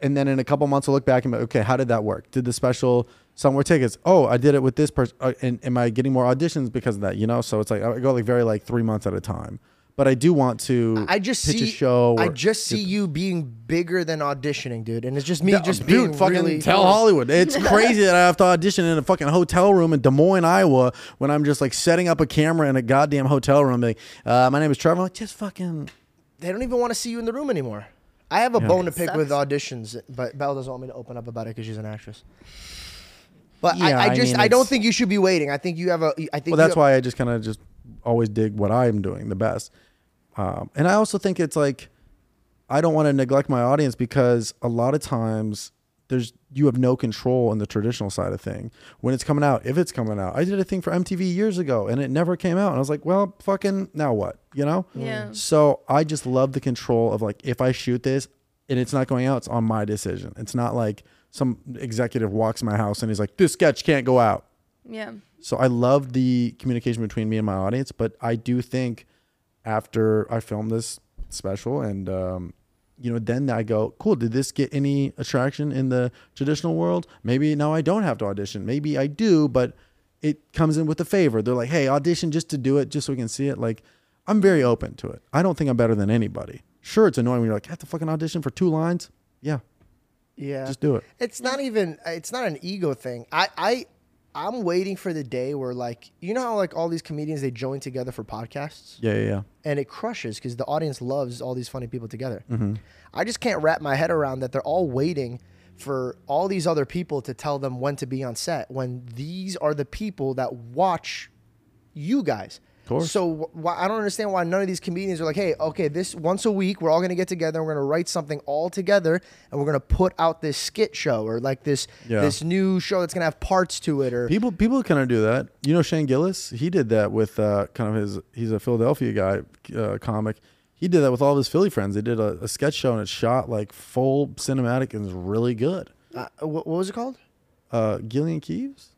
and then in a couple months I'll look back and be, like, okay, how did that work? Did the special somewhere tickets? Oh, I did it with this person. Uh, and am I getting more auditions because of that? You know, so it's like I go like very like three months at a time. But I do want to. I just pitch see a show. I just see you being bigger than auditioning, dude. And it's just me Yeah, just dude, being fucking really tell Hollywood. It's crazy that I have to audition in a fucking hotel room in Des Moines, Iowa, when I'm just like setting up a camera in a goddamn hotel room. Like, uh, my name is Trevor. I'm like, just fucking. they don't even want to see you in the room anymore. I have a bone to pick Sucks. with auditions, but Bell doesn't want me to open up about it because she's an actress. But Yeah, I, I I just mean, I don't think you should be waiting. I think you have a. I think Well, that's have- why I just kind of just always dig what I'm doing the best. Um, and I also think it's like I don't want to neglect my audience because a lot of times there's you have no control in the traditional side of thing. When it's coming out if it's coming out. I did a thing for mtv years ago and it never came out. And i was like well fucking now what you know? Yeah. so i just love the control of like if i shoot this and it's not going out it's on my decision. It's not like some executive walks in my house and he's like this sketch can't go out. Yeah. so I love the communication between me and my audience, but I do think after I film this special and um, you know, then I go, cool. Did this get any attraction in the traditional world? Maybe now I don't have to audition. Maybe I do, but it comes in with a favor. They're like, hey, audition just to do it, just so we can see it. Like, I'm very open to it. I don't think I'm better than anybody. Sure, it's annoying when you're like, I have to fucking audition for two lines. Yeah, Yeah. just do it. It's not even. It's not an ego thing. I I I'm waiting for the day where like you know how like all these comedians they join together for podcasts Yeah, yeah, yeah. and it crushes because the audience loves all these funny people together. Mm-hmm. I just can't wrap my head around that they're all waiting for all these other people to tell them when to be on set when these are the people that watch you guys. Course. So wh- I don't understand why none of these comedians are like, hey, okay, this once a week we're all gonna get together and we're gonna write something all together and we're gonna put out this skit show or like this Yeah. this new show that's gonna have parts to it or People people kind of do that. You know Shane Gillis? He did that with uh, kind of his. He's a Philadelphia guy, uh, comic. He did that with all of his Philly friends. They did a, a sketch show and it shot like full cinematic and it's really good. uh, what, what was it called? Uh, Gilly and Keeves.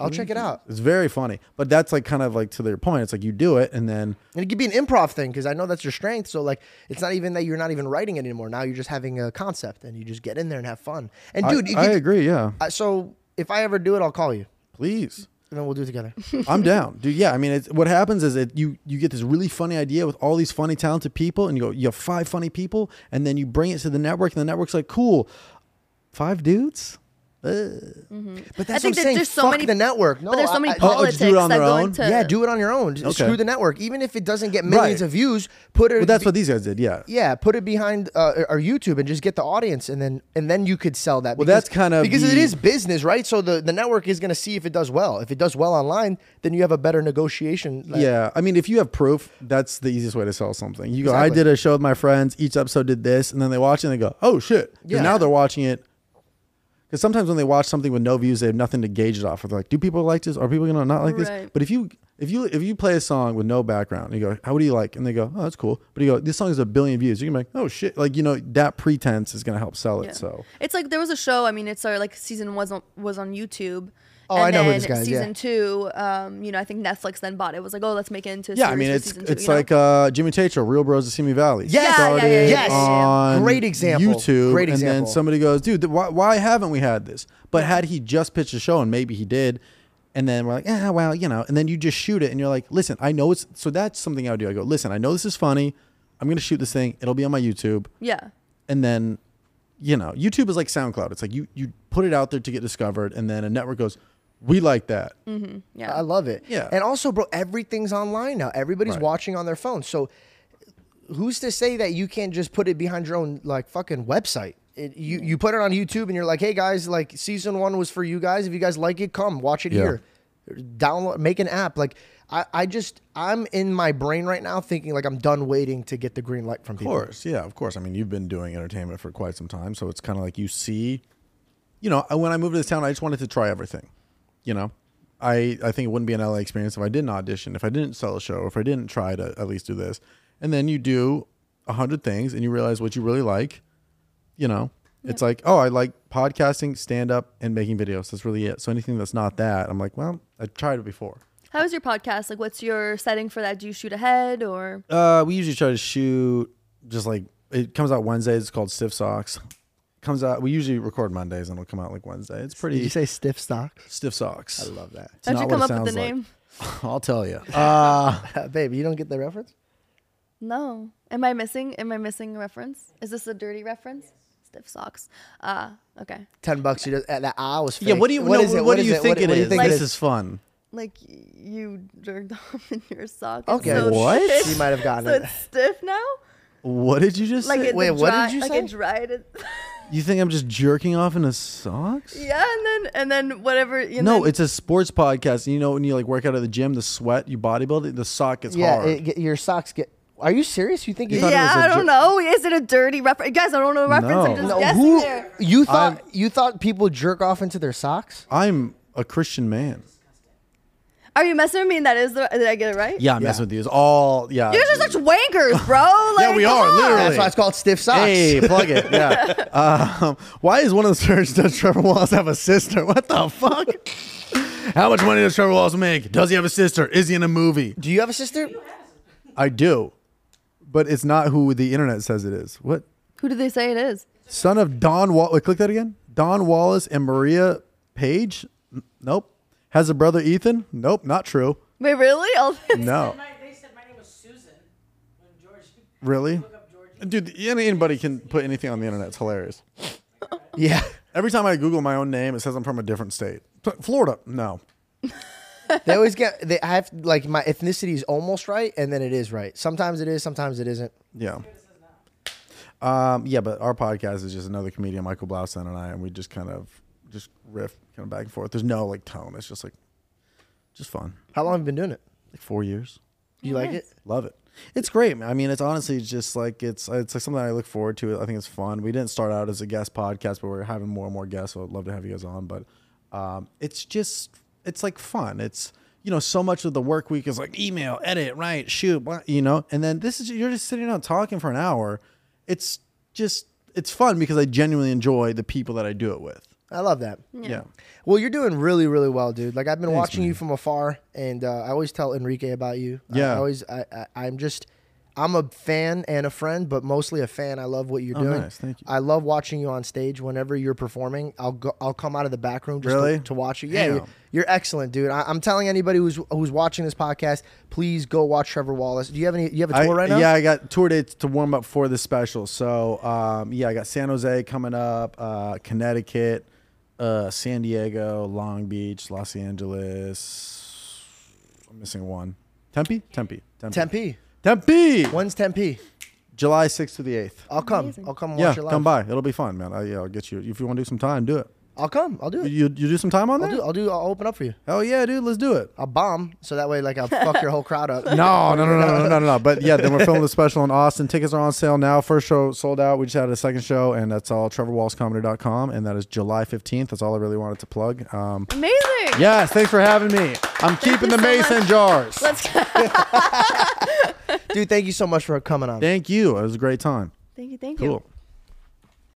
I'll check it out. It's very funny, but that's like kind of like to their point. It's like you do it and then And it could be an improv thing because I know that's your strength. So like, it's not even that you're not even writing it anymore. Now you're just having a concept and you just get in there and have fun. And I- dude, you I, agree. Yeah, uh, so if I ever do it, I'll call you please. and then we'll do it together. I'm down, dude. Yeah, I mean, it's, what happens is that you you get this really funny idea with all these funny, talented people, and you go, you have five funny people, and then you bring it to the network, and the network's like, cool, five dudes. But that's I think what I'm that saying. there's so Fuck many- the network. No, but there's so many I- Oh, oh, do it on that their go own? into yeah, do it on your own. Screw the network. Even if it doesn't get millions Right. of views, put it. Well, that's what these guys did. Yeah. Yeah, put it behind uh, our YouTube and just get the audience, and then and then you could sell that. Well, that's kind of because it the- is business, right? So the, the network is going to see if it does well. If it does well online, then you have a better negotiation. like- Yeah, I mean, if you have proof, that's the easiest way to sell something. You go, I did a show with my friends. Each episode did this, and then they watch it and they go, oh shit! Yeah. now they're watching it. Because sometimes when they watch something with no views, they have nothing to gauge it off of. They're like, do people like this? Are people gonna not like this? Right. But if you if you if you play a song with no background, and you go, how do you like? And they go, oh, that's cool. But you go, this song has a billion views. You can be like, oh shit, like you know that pretense is gonna help sell it. Yeah. So It's like there was a show. I mean, it's our like season was on was on YouTube. Oh, and I know who then this guy is, yeah. Season two, um, you know, I think Netflix then bought it. It was like, oh, let's make it into. a yeah, I mean, it's two, it's you know? like uh, Jimmy Tate show, Real Bros of Simi Valley. Yes. Yeah, yeah, started yeah, yeah, Yes. on Great example. YouTube, Great example. and then somebody goes, "Dude, th- why, why haven't we had this?" But had he just pitched a show, and maybe he did, and then we're like, "Yeah, well, you know," and then you just shoot it, and you're like, "Listen, I know it's." So that's something I would do. I go, "Listen, I know this is funny. I'm gonna shoot this thing. It'll be on my YouTube, Yeah. and then." You know, YouTube is like SoundCloud. It's like you you put it out there to get discovered, and then a network goes, "We like that." Mm-hmm. Yeah. I love it. Yeah. And also, bro, everything's online now. Everybody's Right. watching on their phone. So who's to say that you can't just put it behind your own like fucking website? It, you you put it on YouTube and you're like, hey guys, like season one was for you guys. If you guys like it, come watch it Yeah. here. Download, make an app. Like I, I just I'm in my brain right now thinking like I'm done waiting to get the green light from people. Of course, yeah, of course. I mean, you've been doing entertainment for quite some time, so it's kind of like you see, you know, when I moved to this town, I just wanted to try everything. You know, I I think it wouldn't be an LA experience if I didn't audition, if I didn't sell a show, if I didn't try to at least do this, and then you do a hundred things and you realize what you really like. You know, it's like, oh, I like podcasting, stand up, and making videos. That's really it. So anything that's not that, I'm like, well, I tried it before. How is your podcast? Like, what's your setting for that? Do you shoot ahead or? Uh, we usually try to shoot just like it comes out Wednesdays. It's called Stiff Socks. Comes out. We usually record Mondays and it'll come out like Wednesday. It's pretty Did you say stiff socks? Stiff Socks. I love that. It's How'd you come up with the name? like. I'll tell you. Uh, Babe, you don't get the reference? No. Am I missing? Am I missing a reference? Is this a dirty reference? Stiff socks. Ah, okay. Ten bucks. You just, uh, that ah was fake. yeah. What do you? What no, is it? What, do you it? think What- it what do is? think this it is fun. Like you jerked off in your sock. Okay. So What? stiff. You might have gotten So it. it's stiff now. What did you just Like say? it Wait, the what did dry, you like say? it dried. It. You think I'm just jerking off in the socks? yeah, and then and then whatever. You know, No, it's a sports podcast. And You know, when you like work out at the gym, the sweat, you bodybuild it, the sock gets Yeah, hard. it, get- your socks get Are you serious? You think you thought it yeah, was a I don't jo- know. Is it a dirty reference? Guys, I don't know the reference. I'm No. just No, guessing who here. you thought I'm- you thought people jerk off into their socks? I'm a Christian man. Are you messing with me? And that is the. Did I get it right? Yeah, I'm messing with you. It's all yeah. You guys are such wankers, bro. Like, Yeah, we come are, on. literally. That's why it's called stiff socks. Hey, plug it. Yeah. Um, why is one of the search does Trevor Wallace have a sister? What the fuck? How much money does Trevor Wallace make? Does he have a sister? Is he in a movie? Do you have a sister? I do, but it's not who the internet says it is. What? Who do they say it is? Son of Don Wallace. Click that again. Don Wallace and Maria Page. N- Nope. Has a brother Ethan? Nope, not true. Wait, really? I'll- No. My, they said my name was Susan when George. Really? Look up George. Dude, any- anybody can put anything on the internet. It's hilarious. Yeah. Every time I Google my own name, it says I'm from a different state. Florida. No. They always get they I have like my ethnicity is almost right and then it is right. Sometimes it is, sometimes it isn't. Yeah. Um, yeah, but our podcast is just another comedian, Michael Blaustein and I, and we just kind of just riff kind of back and forth. There's no like tone. It's just like just fun. How long have you been doing it? Like four years. Do you like it? Love it. It's great. man. I mean, it's honestly just like it's it's like something I look forward to. I think it's fun. We didn't start out as a guest podcast, but we're having more and more guests. So I'd love to have you guys on. But um, it's just it's like fun. It's you know so much of the work week is like email, edit, write, shoot, blah, you know, and then this is you're just sitting down talking for an hour. It's just it's fun because I genuinely enjoy the people that I do it with. I love that. Yeah. Well, you're doing really, really well, dude. Like I've been Thanks, watching you from afar, and uh, I always tell Enrique about you. I- Yeah. I always, I, I, I'm just, I'm a fan and a friend, but mostly a fan. I love what you're Oh, doing. nice. Thank you. I love watching you on stage. Whenever you're performing, I'll go, I'll come out of the back room just Really? to, to watch you. Yeah, Damn. you're, you're excellent, dude. I, I'm telling anybody who's who's watching this podcast, please go watch Trevor Wallace. Do you have any? You have a tour I- right now? Yeah, I got tour dates to warm up for this special. So um, yeah, I got San Jose coming up, uh, Connecticut, uh, San Diego, Long Beach, Los Angeles. I'm missing one. Tempe, Tempe, Tempe, Tempe. Tempe. When's Tempe? July 6th to the 8th. I'll come. Amazing. I'll come and Yeah, watch it live. come by. It'll be fun, man. I, yeah, I'll get you. If you want to do some time, do it. I'll come. I'll do it. You you do some time on I'll that? do. I'll do. I'll open up for you. Hell yeah, dude. Let's do it. I'll bomb so that way, like, I'll fuck your whole crowd up. No, no, no, no, no, no, no, no. But yeah, then we're filming the special in Austin. Tickets are on sale now. First show sold out. We just had a second show, and that's all trevorwallacecomedy.com. And that is July 15th. That's all I really wanted to plug. Um, Amazing. yes, thanks for having me. I'm keeping the so mason much. jars. Let's go. Dude, thank you so much for coming on. Thank you. It was a great time. Thank you. Thank you. Cool.